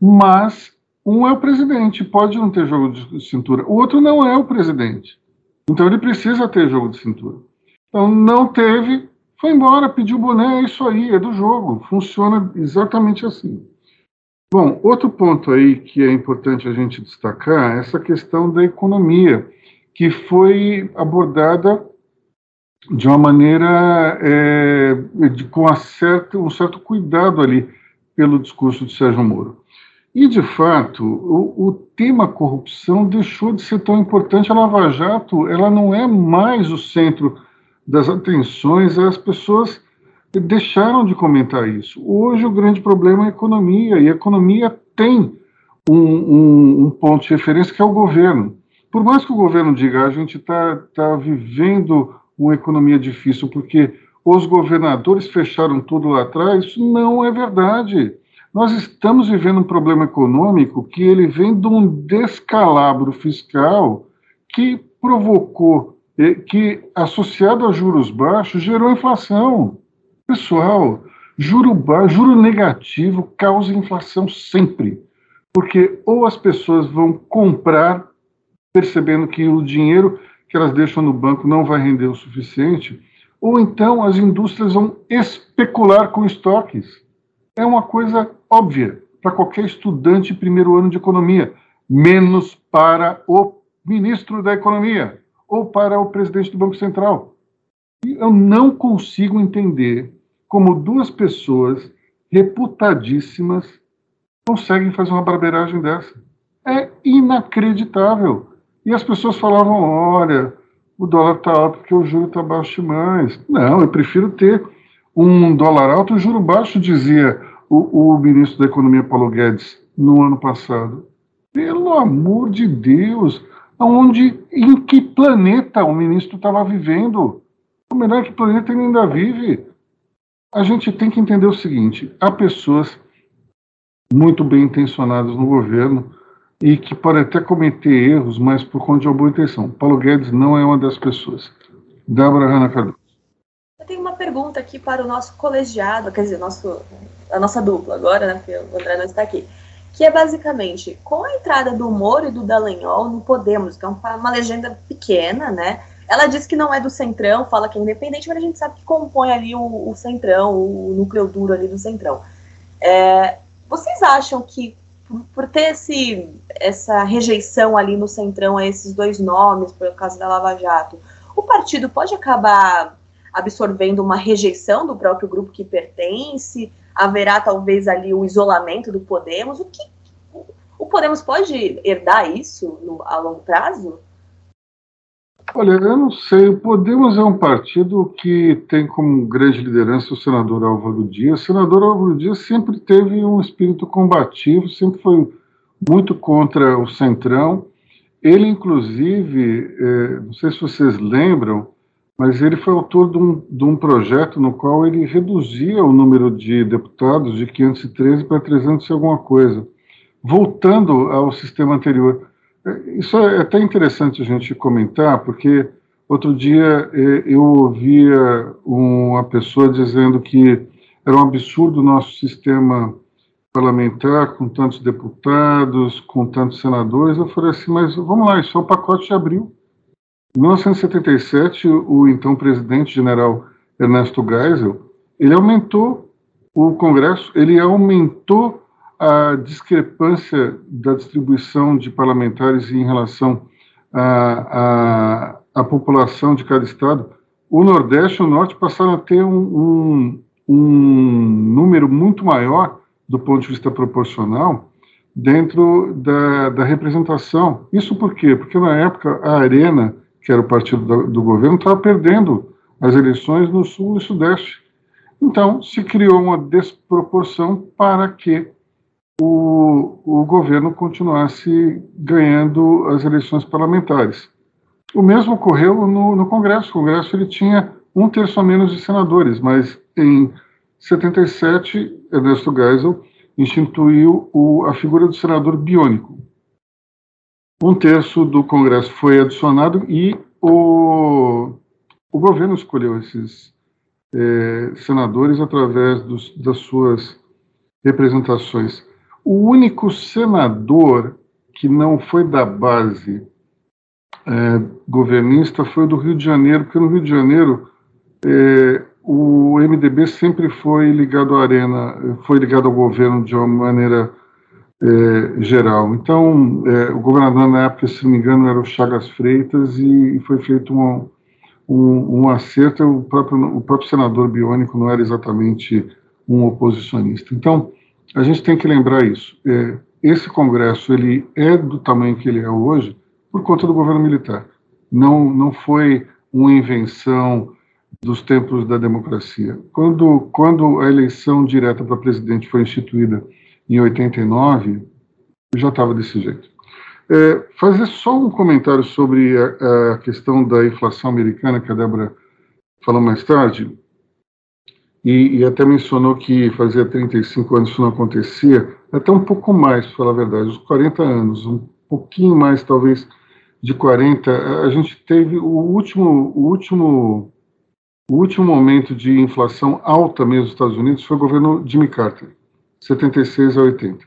mas um é o presidente, pode não ter jogo de cintura. O outro não é o presidente. Então ele precisa ter jogo de cintura. Então não teve, foi embora, pediu boné, é isso aí, é do jogo, funciona exatamente assim. Bom, outro ponto aí que é importante a gente destacar é essa questão da economia, que foi abordada de uma maneira é, de, com certo, um certo cuidado ali pelo discurso de Sérgio Moro. E, de fato, o, o, tema corrupção deixou de ser tão importante. A Lava Jato ela não é mais o centro das atenções, as pessoas deixaram de comentar isso. Hoje o grande problema é a economia, e a economia tem um, um, um ponto de referência que é o governo. Por mais que o governo diga a gente está tá vivendo uma economia difícil porque os governadores fecharam tudo lá atrás, isso não é verdade. Nós estamos vivendo um problema econômico que ele vem de um descalabro fiscal que provocou que, associado a juros baixos, gerou inflação. Pessoal, juro, baixo, juro negativo causa inflação sempre, porque ou as pessoas vão comprar percebendo que o dinheiro que elas deixam no banco não vai render o suficiente, ou então as indústrias vão especular com estoques. É uma coisa óbvia para qualquer estudante primeiro ano de economia, menos para o ministro da Economia ou para o presidente do Banco Central. E eu não consigo entender como duas pessoas reputadíssimas conseguem fazer uma barbeiragem dessa. É inacreditável. E as pessoas falavam: olha, o dólar está alto porque o juro está baixo demais. Não, eu prefiro ter um dólar alto e juro baixo, dizia o, o ministro da Economia, Paulo Guedes, no ano passado. Pelo amor de Deus, onde, em que planeta o ministro estava vivendo. O melhor é que planeta ele ainda vive. A gente tem que entender o seguinte: há pessoas muito bem intencionadas no governo e que podem até cometer erros, mas por conta de uma boa intenção. Paulo Guedes não é uma das pessoas. Débora Hanna Cardoso. Eu tenho uma pergunta aqui para o nosso colegiado, quer dizer, nosso, a nossa dupla agora, né? Porque o André não está aqui que é basicamente com a entrada do Moro e do Dallagnol no Podemos, que é uma legenda pequena, né? Ela diz que não é do Centrão, fala que é independente, mas a gente sabe que compõe ali o, o Centrão, o núcleo duro ali do Centrão. É, vocês acham que por, por ter esse, essa rejeição ali no Centrão a esses dois nomes, por causa da Lava Jato, o partido pode acabar absorvendo uma rejeição do próprio grupo que pertence? haverá talvez ali o isolamento do Podemos. O que o Podemos pode herdar isso no, a longo prazo? Olha, eu não sei. O Podemos é um partido que tem como grande liderança o senador Álvaro Dias. O senador Álvaro Dias sempre teve um espírito combativo, sempre foi muito contra o Centrão. Ele, inclusive, é, não sei se vocês lembram, mas ele foi autor de um, de um, projeto no qual ele reduzia o número de deputados de 513 para 300 e alguma coisa, voltando ao sistema anterior. Isso é até interessante a gente comentar, porque outro dia é, eu ouvia uma pessoa dizendo que era um absurdo o nosso sistema parlamentar com tantos deputados, com tantos senadores. Eu falei assim, mas vamos lá, isso é o pacote de abril. Em 1977, o então presidente general Ernesto Geisel, ele aumentou o Congresso, ele aumentou a discrepância da distribuição de parlamentares em relação à, à, população de cada estado, o Nordeste e o Norte passaram a ter um, um, um, número muito maior do ponto de vista proporcional dentro da, da representação. Isso por quê? Porque na época a Arena, que era o partido do, do governo, estava perdendo as eleições no Sul e Sudeste. Então se criou uma desproporção para que o, o governo continuasse ganhando as eleições parlamentares. O mesmo ocorreu no, no Congresso. O Congresso ele tinha um terço a menos de senadores, mas em 77, Ernesto Geisel instituiu o, a figura do senador biônico. Um terço do Congresso foi adicionado e o, o governo escolheu esses é, senadores através dos, das suas representações. O único senador que não foi da base é, governista foi do Rio de Janeiro, porque no Rio de Janeiro é, o MDB sempre foi ligado à Arena, foi ligado ao governo de uma maneira é, geral. Então, é, o governador na época, se não me engano, era o Chagas Freitas e, foi feito um, um, um acerto. O próprio, o próprio senador biônico não era exatamente um oposicionista. Então, a gente tem que lembrar isso. É, esse Congresso ele é do tamanho que ele é hoje por conta do governo militar. Não, não foi uma invenção dos tempos da democracia. Quando, quando a eleição direta para presidente foi instituída em 89, já estava desse jeito. É, fazer só um comentário sobre a, a, questão da inflação americana, que a Débora falou mais tarde e, e, até mencionou que fazia 35 anos isso não acontecia, até um pouco mais, para falar a verdade, uns 40 anos, um pouquinho mais talvez de 40, a gente teve o último, o último, o último momento de inflação alta mesmo nos Estados Unidos foi o governo Jimmy Carter, 76 a 80.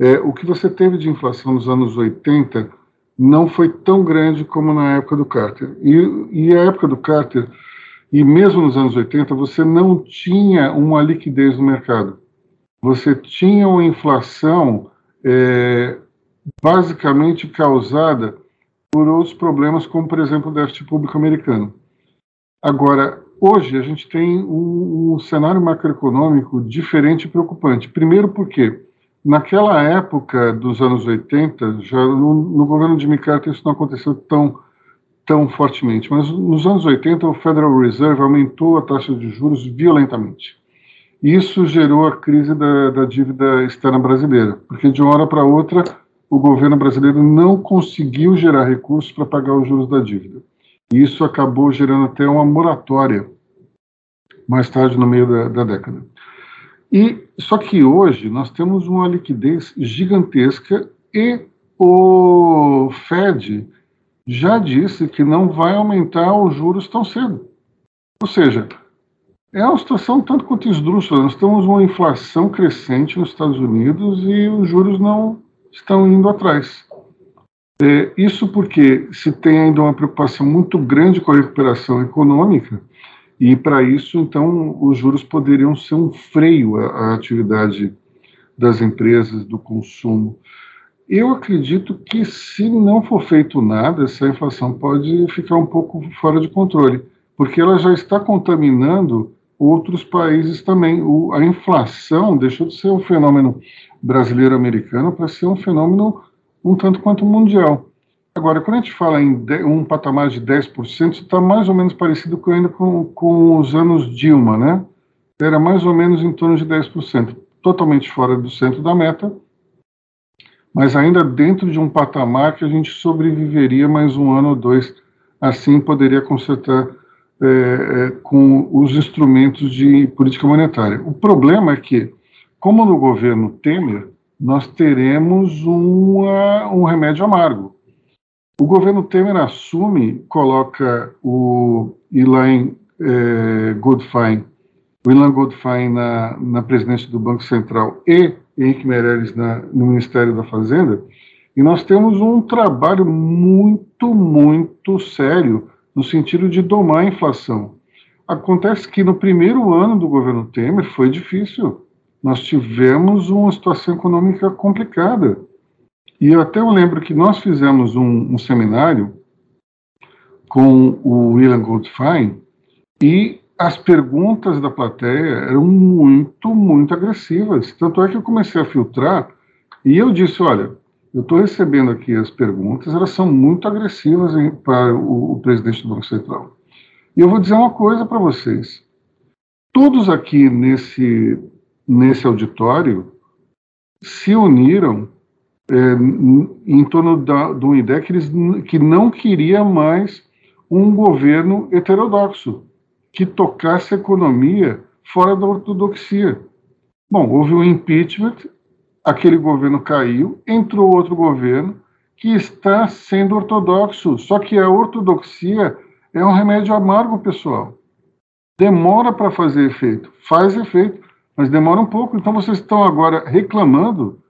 É, o que você teve de inflação nos anos 80 não foi tão grande como na época do Carter. E, e a época do Carter e mesmo nos anos 80, você não tinha uma liquidez no mercado. Você tinha uma inflação é, basicamente causada por outros problemas, como, por exemplo, o déficit público americano. Agora, hoje, a gente tem um, um cenário macroeconômico diferente e preocupante. Primeiro, porque naquela época dos anos 80, já no, no governo de Jimmy isso não aconteceu tão tão fortemente, mas nos anos 80 o Federal Reserve aumentou a taxa de juros violentamente. Isso gerou a crise da, da dívida externa brasileira, porque de uma hora para outra o governo brasileiro não conseguiu gerar recursos para pagar os juros da dívida. E isso acabou gerando até uma moratória mais tarde no meio da, da década. E só que hoje nós temos uma liquidez gigantesca e o Fed já disse que não vai aumentar os juros tão cedo. Ou seja, é uma situação tanto quanto esdrúxula. Nós temos uma inflação crescente nos Estados Unidos e os juros não estão indo atrás. É, isso porque se tem ainda uma preocupação muito grande com a recuperação econômica e para isso, então, os juros poderiam ser um freio à, à atividade das empresas, do consumo. Eu acredito que, se não for feito nada, essa inflação pode ficar um pouco fora de controle, porque ela já está contaminando outros países também. O, a inflação deixou de ser um fenômeno brasileiro-americano para ser um fenômeno um tanto quanto mundial. Agora, quando a gente fala em um patamar de 10%, está mais ou menos parecido com, ainda com, com os anos Dilma, né? Era mais ou menos em torno de 10%, totalmente fora do centro da meta, mas ainda dentro de um patamar que a gente sobreviveria mais um ano ou dois, assim poderia consertar é, é, com os instrumentos de política monetária. O problema é que, como no governo Temer, nós teremos uma, um remédio amargo o governo Temer assume, coloca o Ilan é, Goldfein, o Ilan Goldfein na, na presidência do Banco Central e Henrique Meirelles na, no Ministério da Fazenda, e nós temos um trabalho muito, muito sério no sentido de domar a inflação. Acontece que no primeiro ano do governo Temer foi difícil. Nós tivemos uma situação econômica complicada. E eu até lembro que nós fizemos um, um seminário com o William Goldfein e as perguntas da plateia eram muito, muito agressivas. Tanto é que eu comecei a filtrar e eu disse, olha, eu estou recebendo aqui as perguntas, elas são muito agressivas hein, para o, o presidente do Banco Central. E eu vou dizer uma coisa para vocês. Todos aqui nesse, nesse auditório se uniram é, em torno da, de uma ideia que, eles, que não queria mais um governo heterodoxo, que tocasse a economia fora da ortodoxia. Bom, houve um impeachment, aquele governo caiu, entrou outro governo que está sendo ortodoxo, só que a ortodoxia é um remédio amargo, pessoal. Demora para fazer efeito, faz efeito, mas demora um pouco. Então vocês estão agora reclamando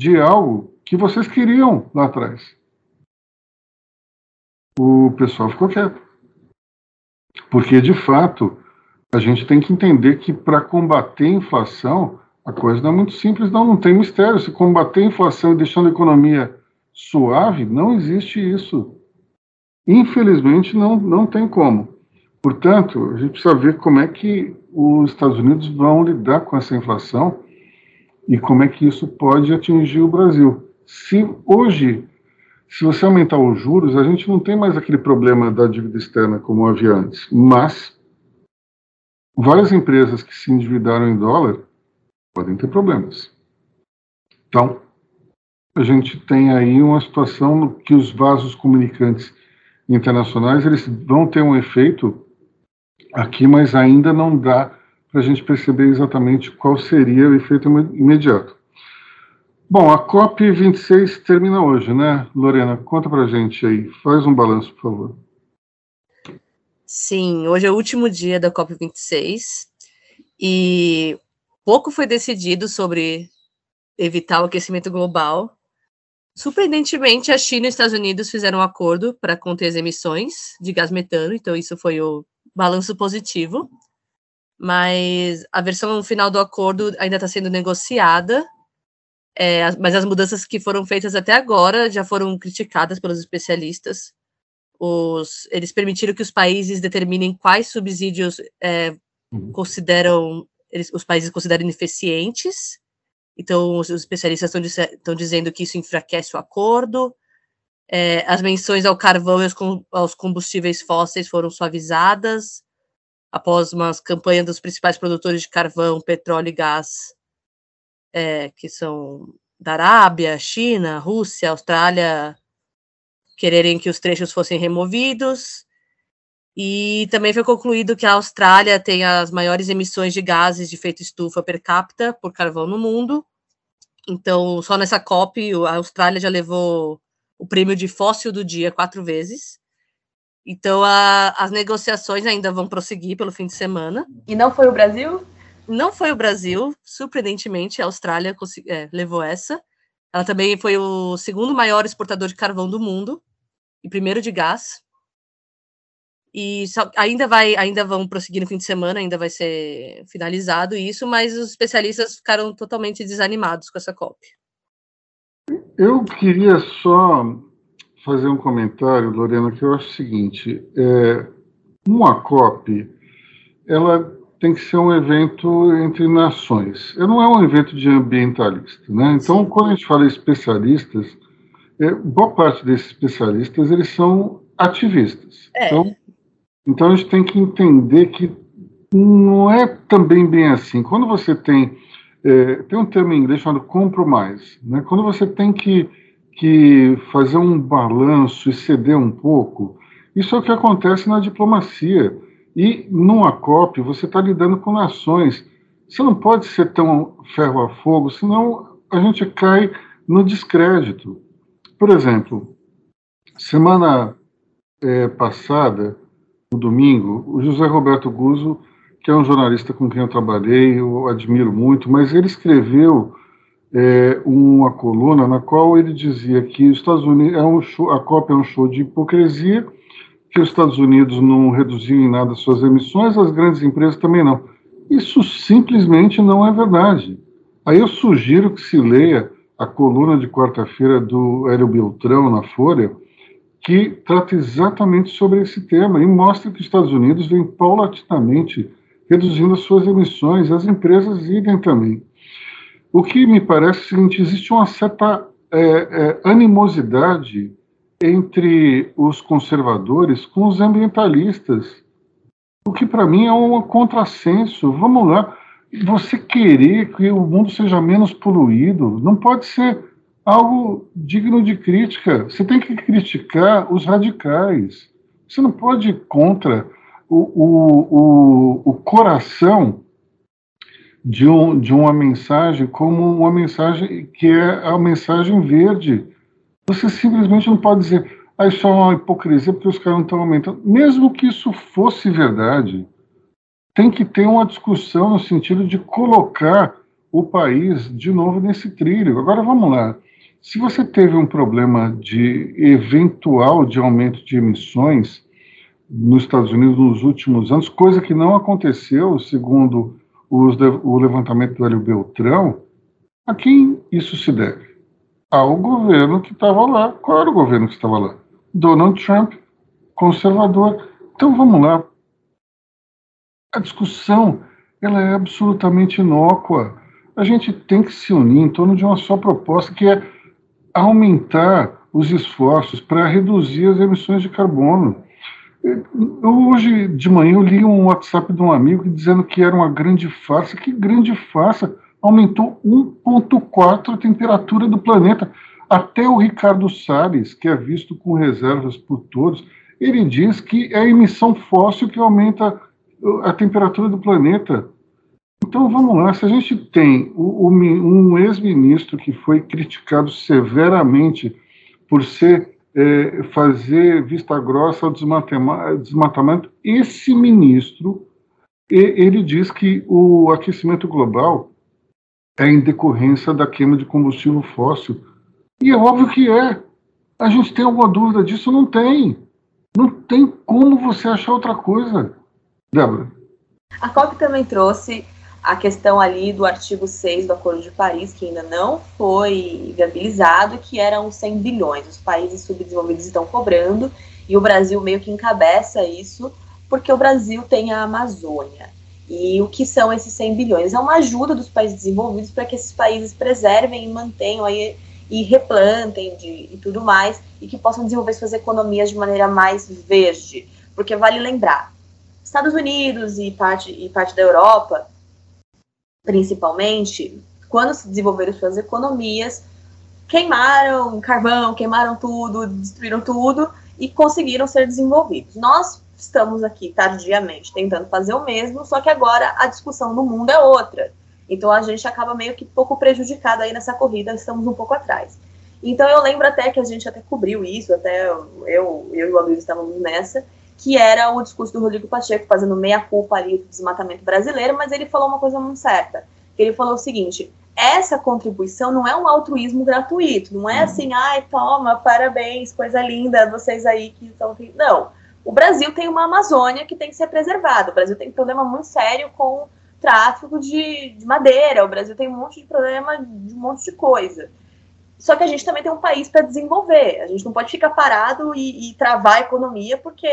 de algo que vocês queriam lá atrás. O pessoal ficou quieto. Porque, de fato, a gente tem que entender que para combater a inflação, a coisa não é muito simples, não, não tem mistério. Se combater a inflação e deixando a economia suave, não existe isso. Infelizmente, não, não tem como. Portanto, a gente precisa ver como é que os Estados Unidos vão lidar com essa inflação e como é que isso pode atingir o Brasil. Se hoje, se você aumentar os juros, a gente não tem mais aquele problema da dívida externa como havia antes, mas várias empresas que se endividaram em dólar podem ter problemas. Então, a gente tem aí uma situação que os vasos comunicantes internacionais eles vão ter um efeito aqui, mas ainda não dá para a gente perceber exatamente qual seria o efeito imediato. Bom, a COP26 termina hoje, né? Lorena, conta pra gente aí, faz um balanço, por favor. Sim, hoje é o último dia da COP26 e pouco foi decidido sobre evitar o aquecimento global. Surpreendentemente, a China e os Estados Unidos fizeram um acordo para conter as emissões de gás metano, então isso foi o balanço positivo. Mas a versão final do acordo ainda está sendo negociada é, mas as mudanças que foram feitas até agora já foram criticadas pelos especialistas. Os, eles permitiram que os países determinem quais subsídios é, uhum. consideram eles, os países consideram ineficientes. Então, os, os especialistas estão dizendo que isso enfraquece o acordo. É, as menções ao carvão e aos, aos combustíveis fósseis foram suavizadas após uma campanha dos principais produtores de carvão, petróleo e gás é, que são da Arábia, China, Rússia, Austrália, quererem que os trechos fossem removidos. E também foi concluído que a Austrália tem as maiores emissões de gases de efeito estufa per capita por carvão no mundo. Então, só nessa COP, a Austrália já levou o prêmio de fóssil do dia quatro vezes. Então, a, as negociações ainda vão prosseguir pelo fim de semana. E não foi o Brasil? Não foi o Brasil, surpreendentemente, a Austrália é, levou essa. Ela também foi o segundo maior exportador de carvão do mundo e primeiro de gás. E só, ainda vai, ainda vão prosseguir no fim de semana, ainda vai ser finalizado isso, mas os especialistas ficaram totalmente desanimados com essa COP. Eu queria só fazer um comentário, Lorena, que eu acho o seguinte: é, uma COP, ela tem que ser um evento entre nações. Não é um evento de ambientalista, né? Então, quando a gente fala especialistas, é, boa parte desses especialistas eles são ativistas. É. Então, então a gente tem que entender que não é também bem assim. Quando você tem é, tem um termo em inglês chamado compromise, né? Quando você tem que que fazer um balanço e ceder um pouco, isso é o que acontece na diplomacia. E numa COP você está lidando com nações. Você não pode ser tão ferro a fogo, senão a gente cai no descrédito. Por exemplo, semana é, passada, no domingo, o José Roberto Guzzo, que é um jornalista com quem eu trabalhei, eu admiro muito, mas ele escreveu é, uma coluna na qual ele dizia que os Estados Unidos é um show, a COP é um show de hipocrisia, que os Estados Unidos não reduziam em nada suas emissões, as grandes empresas também não. Isso simplesmente não é verdade. Aí eu sugiro que se leia a coluna de quarta-feira do Hélio Beltrão na Folha, que trata exatamente sobre esse tema e mostra que os Estados Unidos vem paulatinamente reduzindo as suas emissões, as empresas idem também. O que me parece é o seguinte: existe uma certa é, é, animosidade entre os conservadores com os ambientalistas, o que para mim é um contrassenso. Vamos lá, você querer que o mundo seja menos poluído não pode ser algo digno de crítica. Você tem que criticar os radicais. Você não pode ir contra o, o, o, o coração de, um, de uma mensagem como uma mensagem que é a mensagem verde. Você simplesmente não pode dizer, ah, isso é uma hipocrisia porque os caras não estão aumentando. Mesmo que isso fosse verdade, tem que ter uma discussão no sentido de colocar o país de novo nesse trilho. Agora vamos lá. Se você teve um problema de eventual de aumento de emissões nos Estados Unidos nos últimos anos, coisa que não aconteceu, segundo os, o levantamento do Hélio Beltrão, a quem isso se deve? Ao governo que estava lá. Qual era o governo que estava lá? Donald Trump, conservador. Então vamos lá. A discussão ela é absolutamente inócua. A gente tem que se unir em torno de uma só proposta, que é aumentar os esforços para reduzir as emissões de carbono. Hoje de manhã eu li um WhatsApp de um amigo dizendo que era uma grande farsa. Que grande farsa! Aumentou 1,4 a temperatura do planeta. Até o Ricardo Salles, que é visto com reservas por todos, ele diz que é a emissão fóssil que aumenta a temperatura do planeta. Então vamos lá, se a gente tem um ex-ministro que foi criticado severamente por ser é, fazer vista grossa ao desmatamento. Esse ministro, ele diz que o aquecimento global é em decorrência da queima de combustível fóssil. E é óbvio que é. A gente tem alguma dúvida disso? Não tem. Não tem como você achar outra coisa. Débora. A COP também trouxe a questão ali do artigo 6 do Acordo de Paris, que ainda não foi viabilizado, que eram 100 bilhões. Os países subdesenvolvidos estão cobrando e o Brasil meio que encabeça isso, porque o Brasil tem a Amazônia. E o que são esses 100 bilhões? É uma ajuda dos países desenvolvidos para que esses países preservem e mantenham aí, e replantem de, e tudo mais, e que possam desenvolver suas economias de maneira mais verde. Porque vale lembrar, Estados Unidos e parte, e parte da Europa principalmente, quando se desenvolveram suas economias, queimaram carvão, queimaram tudo, destruíram tudo e conseguiram ser desenvolvidos. Nós estamos aqui tardiamente tentando fazer o mesmo, só que agora a discussão no mundo é outra. Então a gente acaba meio que pouco prejudicado aí nessa corrida, estamos um pouco atrás. Então eu lembro até que a gente até cobriu isso, até eu, eu e o Aloysio estávamos nessa, que era o discurso do Rodrigo Pacheco fazendo meia-culpa ali do desmatamento brasileiro, mas ele falou uma coisa muito certa. Ele falou o seguinte: essa contribuição não é um altruísmo gratuito, não é uhum. assim, ai, toma, parabéns, coisa linda, vocês aí que estão. Não. O Brasil tem uma Amazônia que tem que ser preservada. O Brasil tem um problema muito sério com tráfico de, de madeira. O Brasil tem um monte de problema de um monte de coisa. Só que a gente também tem um país para desenvolver. A gente não pode ficar parado e, e, travar a economia porque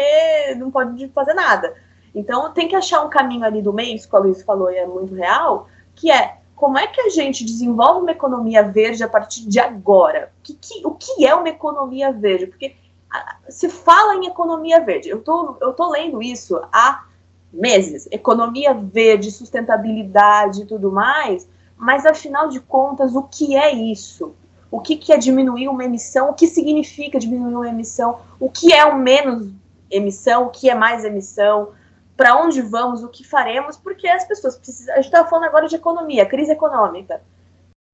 não pode fazer nada. Então tem que achar um caminho ali do meio, isso que a Luiz falou e é muito real, que é como é que a gente desenvolve uma economia verde a partir de agora? Que, que o que é uma economia verde? Porque se fala em economia verde. Eu tô, eu tô lendo isso há meses. Economia verde, sustentabilidade e tudo mais. Mas, afinal de contas, o que é isso? O que, que é diminuir uma emissão? O que significa diminuir uma emissão? O que é o menos emissão? O que é mais emissão? para onde vamos, o que faremos, porque as pessoas precisam. A gente está falando agora de economia, crise econômica.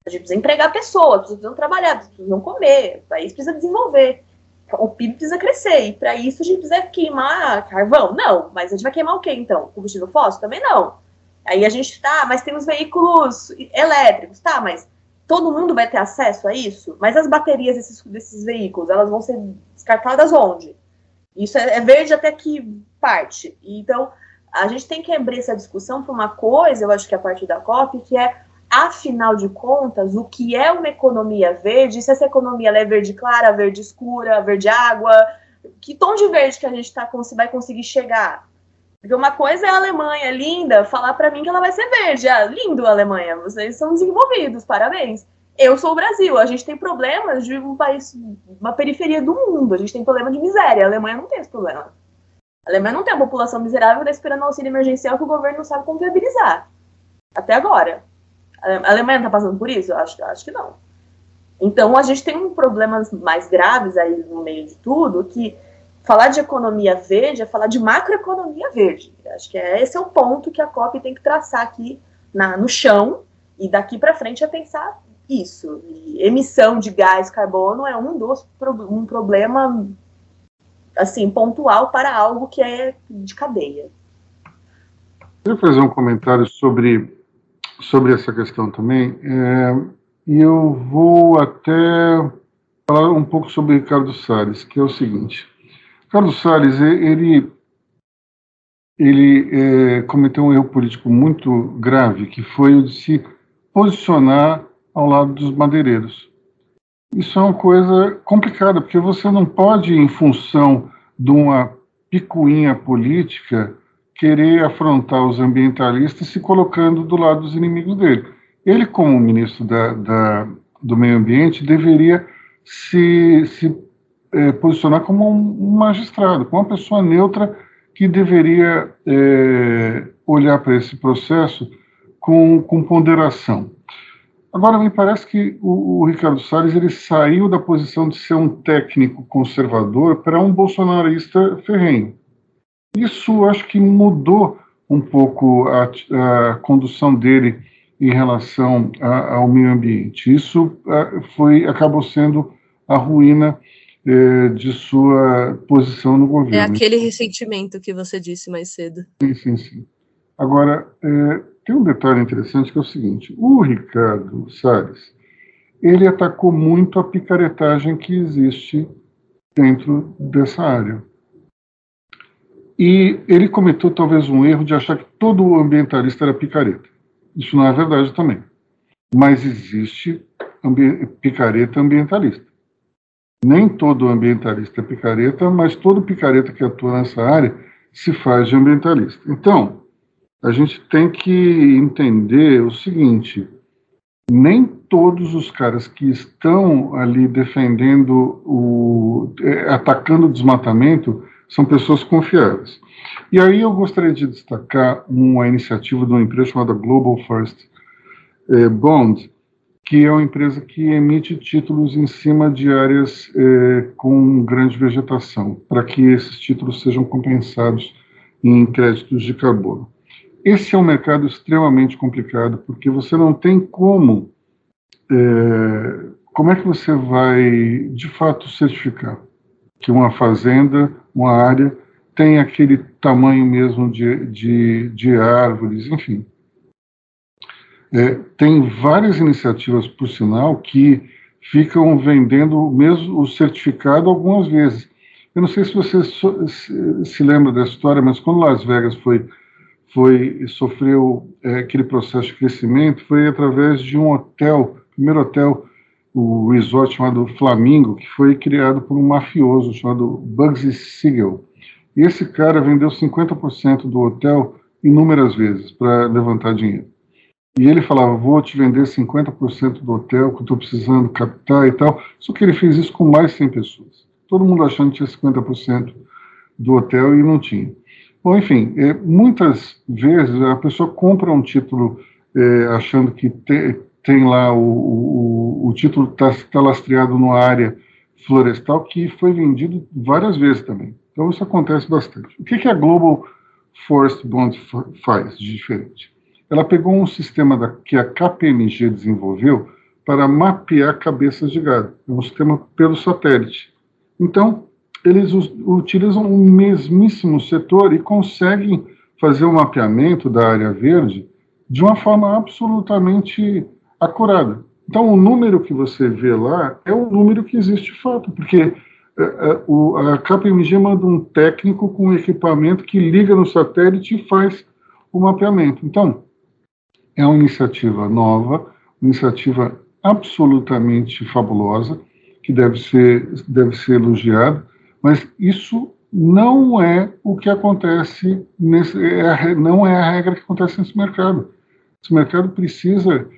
A gente precisa empregar pessoas, precisam trabalhar, precisam comer, o país precisa desenvolver. O PIB precisa crescer, e para isso a gente precisa queimar carvão? Não, mas a gente vai queimar o quê então? Combustível fóssil? Também não. Aí a gente tá, mas tem os veículos elétricos, tá, mas todo mundo vai ter acesso a isso? Mas as baterias desses, desses veículos, elas vão ser descartadas onde? Isso é, é verde até que parte. Então, a gente tem que abrir essa discussão para uma coisa, eu acho que é a partir da COP, que é, afinal de contas, o que é uma economia verde, se essa economia é verde clara, verde escura, verde água, que tom de verde que a gente tá, vai conseguir chegar? Porque uma coisa é a Alemanha linda falar para mim que ela vai ser verde. Ah, lindo, Alemanha, vocês são desenvolvidos, parabéns. Eu sou o Brasil, a gente tem problemas de um país, uma periferia do mundo, a gente tem problema de miséria, a Alemanha não tem esse problema. A Alemanha não tem a população miserável está esperando auxílio emergencial que o governo não sabe como viabilizar. Até agora. A Alemanha está passando por isso? Acho, acho que não. Então a gente tem um problemas mais graves aí no meio de tudo, que falar de economia verde é falar de macroeconomia verde. Acho que é, esse é o ponto que a COP tem que traçar aqui na, no chão, e daqui para frente é pensar isso. E emissão de gás carbono é um dos um problema assim pontual para algo que é de cadeia. Queria fazer um comentário sobre sobre essa questão também. É, e eu vou até falar um pouco sobre Ricardo Salles, que é o seguinte. Ricardo Salles, ele ele é, cometeu um erro político muito grave, que foi o de se posicionar ao lado dos madeireiros. Isso é uma coisa complicada, porque você não pode, em função de uma picuinha política, querer afrontar os ambientalistas se colocando do lado dos inimigos dele. Ele, como ministro da, da do Meio Ambiente, deveria se, se é, posicionar como um, magistrado, como uma pessoa neutra que deveria é, olhar para esse processo com, com ponderação. Agora, me parece que o, o, Ricardo Salles ele saiu da posição de ser um técnico conservador para um bolsonarista ferrenho. Isso acho que mudou um pouco a, a condução dele em relação a, ao meio ambiente. Isso a, foi acabou sendo a ruína é, de sua posição no governo. É aquele ressentimento que você disse mais cedo. Sim, sim, sim. Agora, é, tem um detalhe interessante que é o seguinte: o Ricardo Salles ele atacou muito a picaretagem que existe dentro dessa área. E ele cometeu talvez um erro de achar que todo ambientalista era picareta. Isso não é verdade também. Mas existe ambi picareta ambientalista. Nem todo ambientalista é picareta, mas todo picareta que atua nessa área se faz de ambientalista. Então, a gente tem que entender o seguinte: nem todos os caras que estão ali defendendo o é, atacando o desmatamento são pessoas confiáveis. E aí eu gostaria de destacar uma iniciativa de uma empresa chamada Global First eh, Bond, que é uma empresa que emite títulos em cima de áreas eh, com grande vegetação, para que esses títulos sejam compensados em créditos de carbono. Esse é um mercado extremamente complicado, porque você não tem como. É, como é que você vai, de fato, certificar que uma fazenda, uma área, tem aquele tamanho mesmo de, de, de árvores, enfim. É, tem várias iniciativas, por sinal, que ficam vendendo mesmo o certificado algumas vezes. Eu não sei se você se, se lembra dessa história, mas quando Las Vegas foi foi sofreu é, aquele processo de crescimento foi através de um hotel, primeiro hotel, o resort chamado Flamingo, que foi criado por um mafioso chamado Bugsy Siegel. E esse cara vendeu 50% do hotel inúmeras vezes para levantar dinheiro. e ele falava, vou te vender 50% do hotel que eu estou precisando captar e tal. Só que ele fez isso com mais 100 pessoas. Todo mundo achando que tinha 50% do hotel e não tinha. Bom, enfim, é, muitas vezes a pessoa compra um título é, achando que te, tem lá o, o, o título está tá lastreado numa área florestal que foi vendido várias vezes também. Então isso acontece bastante. O que, que a Global Forest Bond faz de diferente? Ela pegou um sistema da, que a KPMG desenvolveu para mapear cabeças de gado. É um sistema pelo satélite. Então, eles utilizam o mesmíssimo setor e conseguem fazer o um mapeamento da área verde de uma forma absolutamente acurada. Então, o número que você vê lá é o número que existe de fato, porque é, é, a KPMG manda um técnico com um equipamento que liga no satélite e faz o mapeamento. Então, é uma iniciativa nova, uma iniciativa absolutamente fabulosa, que deve ser, deve ser elogiada, mas isso não é o que acontece nesse, é, não é a regra que acontece nesse mercado. Esse mercado precisa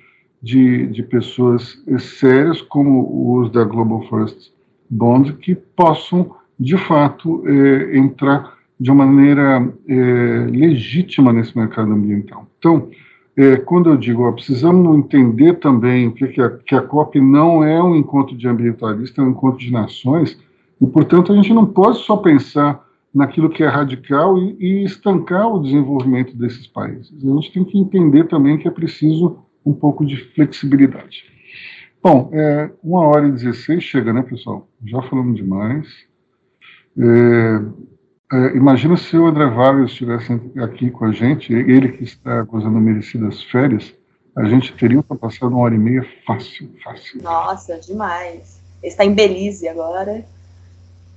de, de pessoas sérias, como os da Global First Bond, que possam, de fato, é, entrar de uma maneira é, legítima nesse mercado ambiental. Então, é, quando eu digo, ó, precisamos entender também o que, que, a, que a COP não é um encontro de ambientalistas, é um encontro de nações, e, portanto, a gente não pode só pensar naquilo que é radical e, e estancar o desenvolvimento desses países. A gente tem que entender também que é preciso um pouco de flexibilidade. Bom, é, uma hora e 16 chega, né, pessoal? Já falamos demais. É, é, imagina se o André Vargas estivesse aqui com a gente, ele que está gozando merecidas férias, a gente teria passado uma hora e meia fácil, fácil. Nossa, demais. Ele está em Belize agora,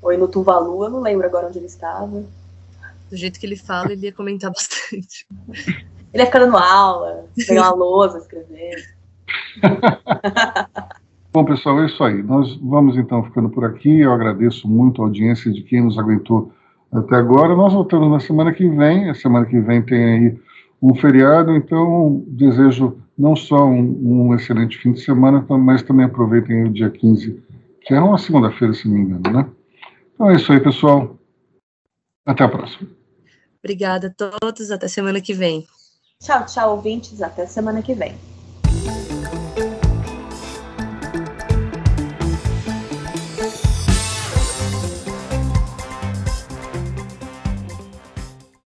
ou no Tuvalu, eu não lembro agora onde ele estava. Do jeito que ele fala, ele ia comentar bastante. Ele ia ficar dando aula, pegar uma lousa, escrever. Bom, pessoal, é isso aí. Nós vamos então ficando por aqui. Eu agradeço muito a audiência de quem nos aguentou até agora. Nós voltamos na semana que vem. A semana que vem tem aí um feriado, então desejo não só um, um excelente fim de semana, mas também aproveitem o dia 15, que é uma segunda-feira, se não me engano, né? Então é isso aí, pessoal. Até a próxima. Obrigada a todos. Até semana que vem. Tchau, tchau, ouvintes. Até semana que vem.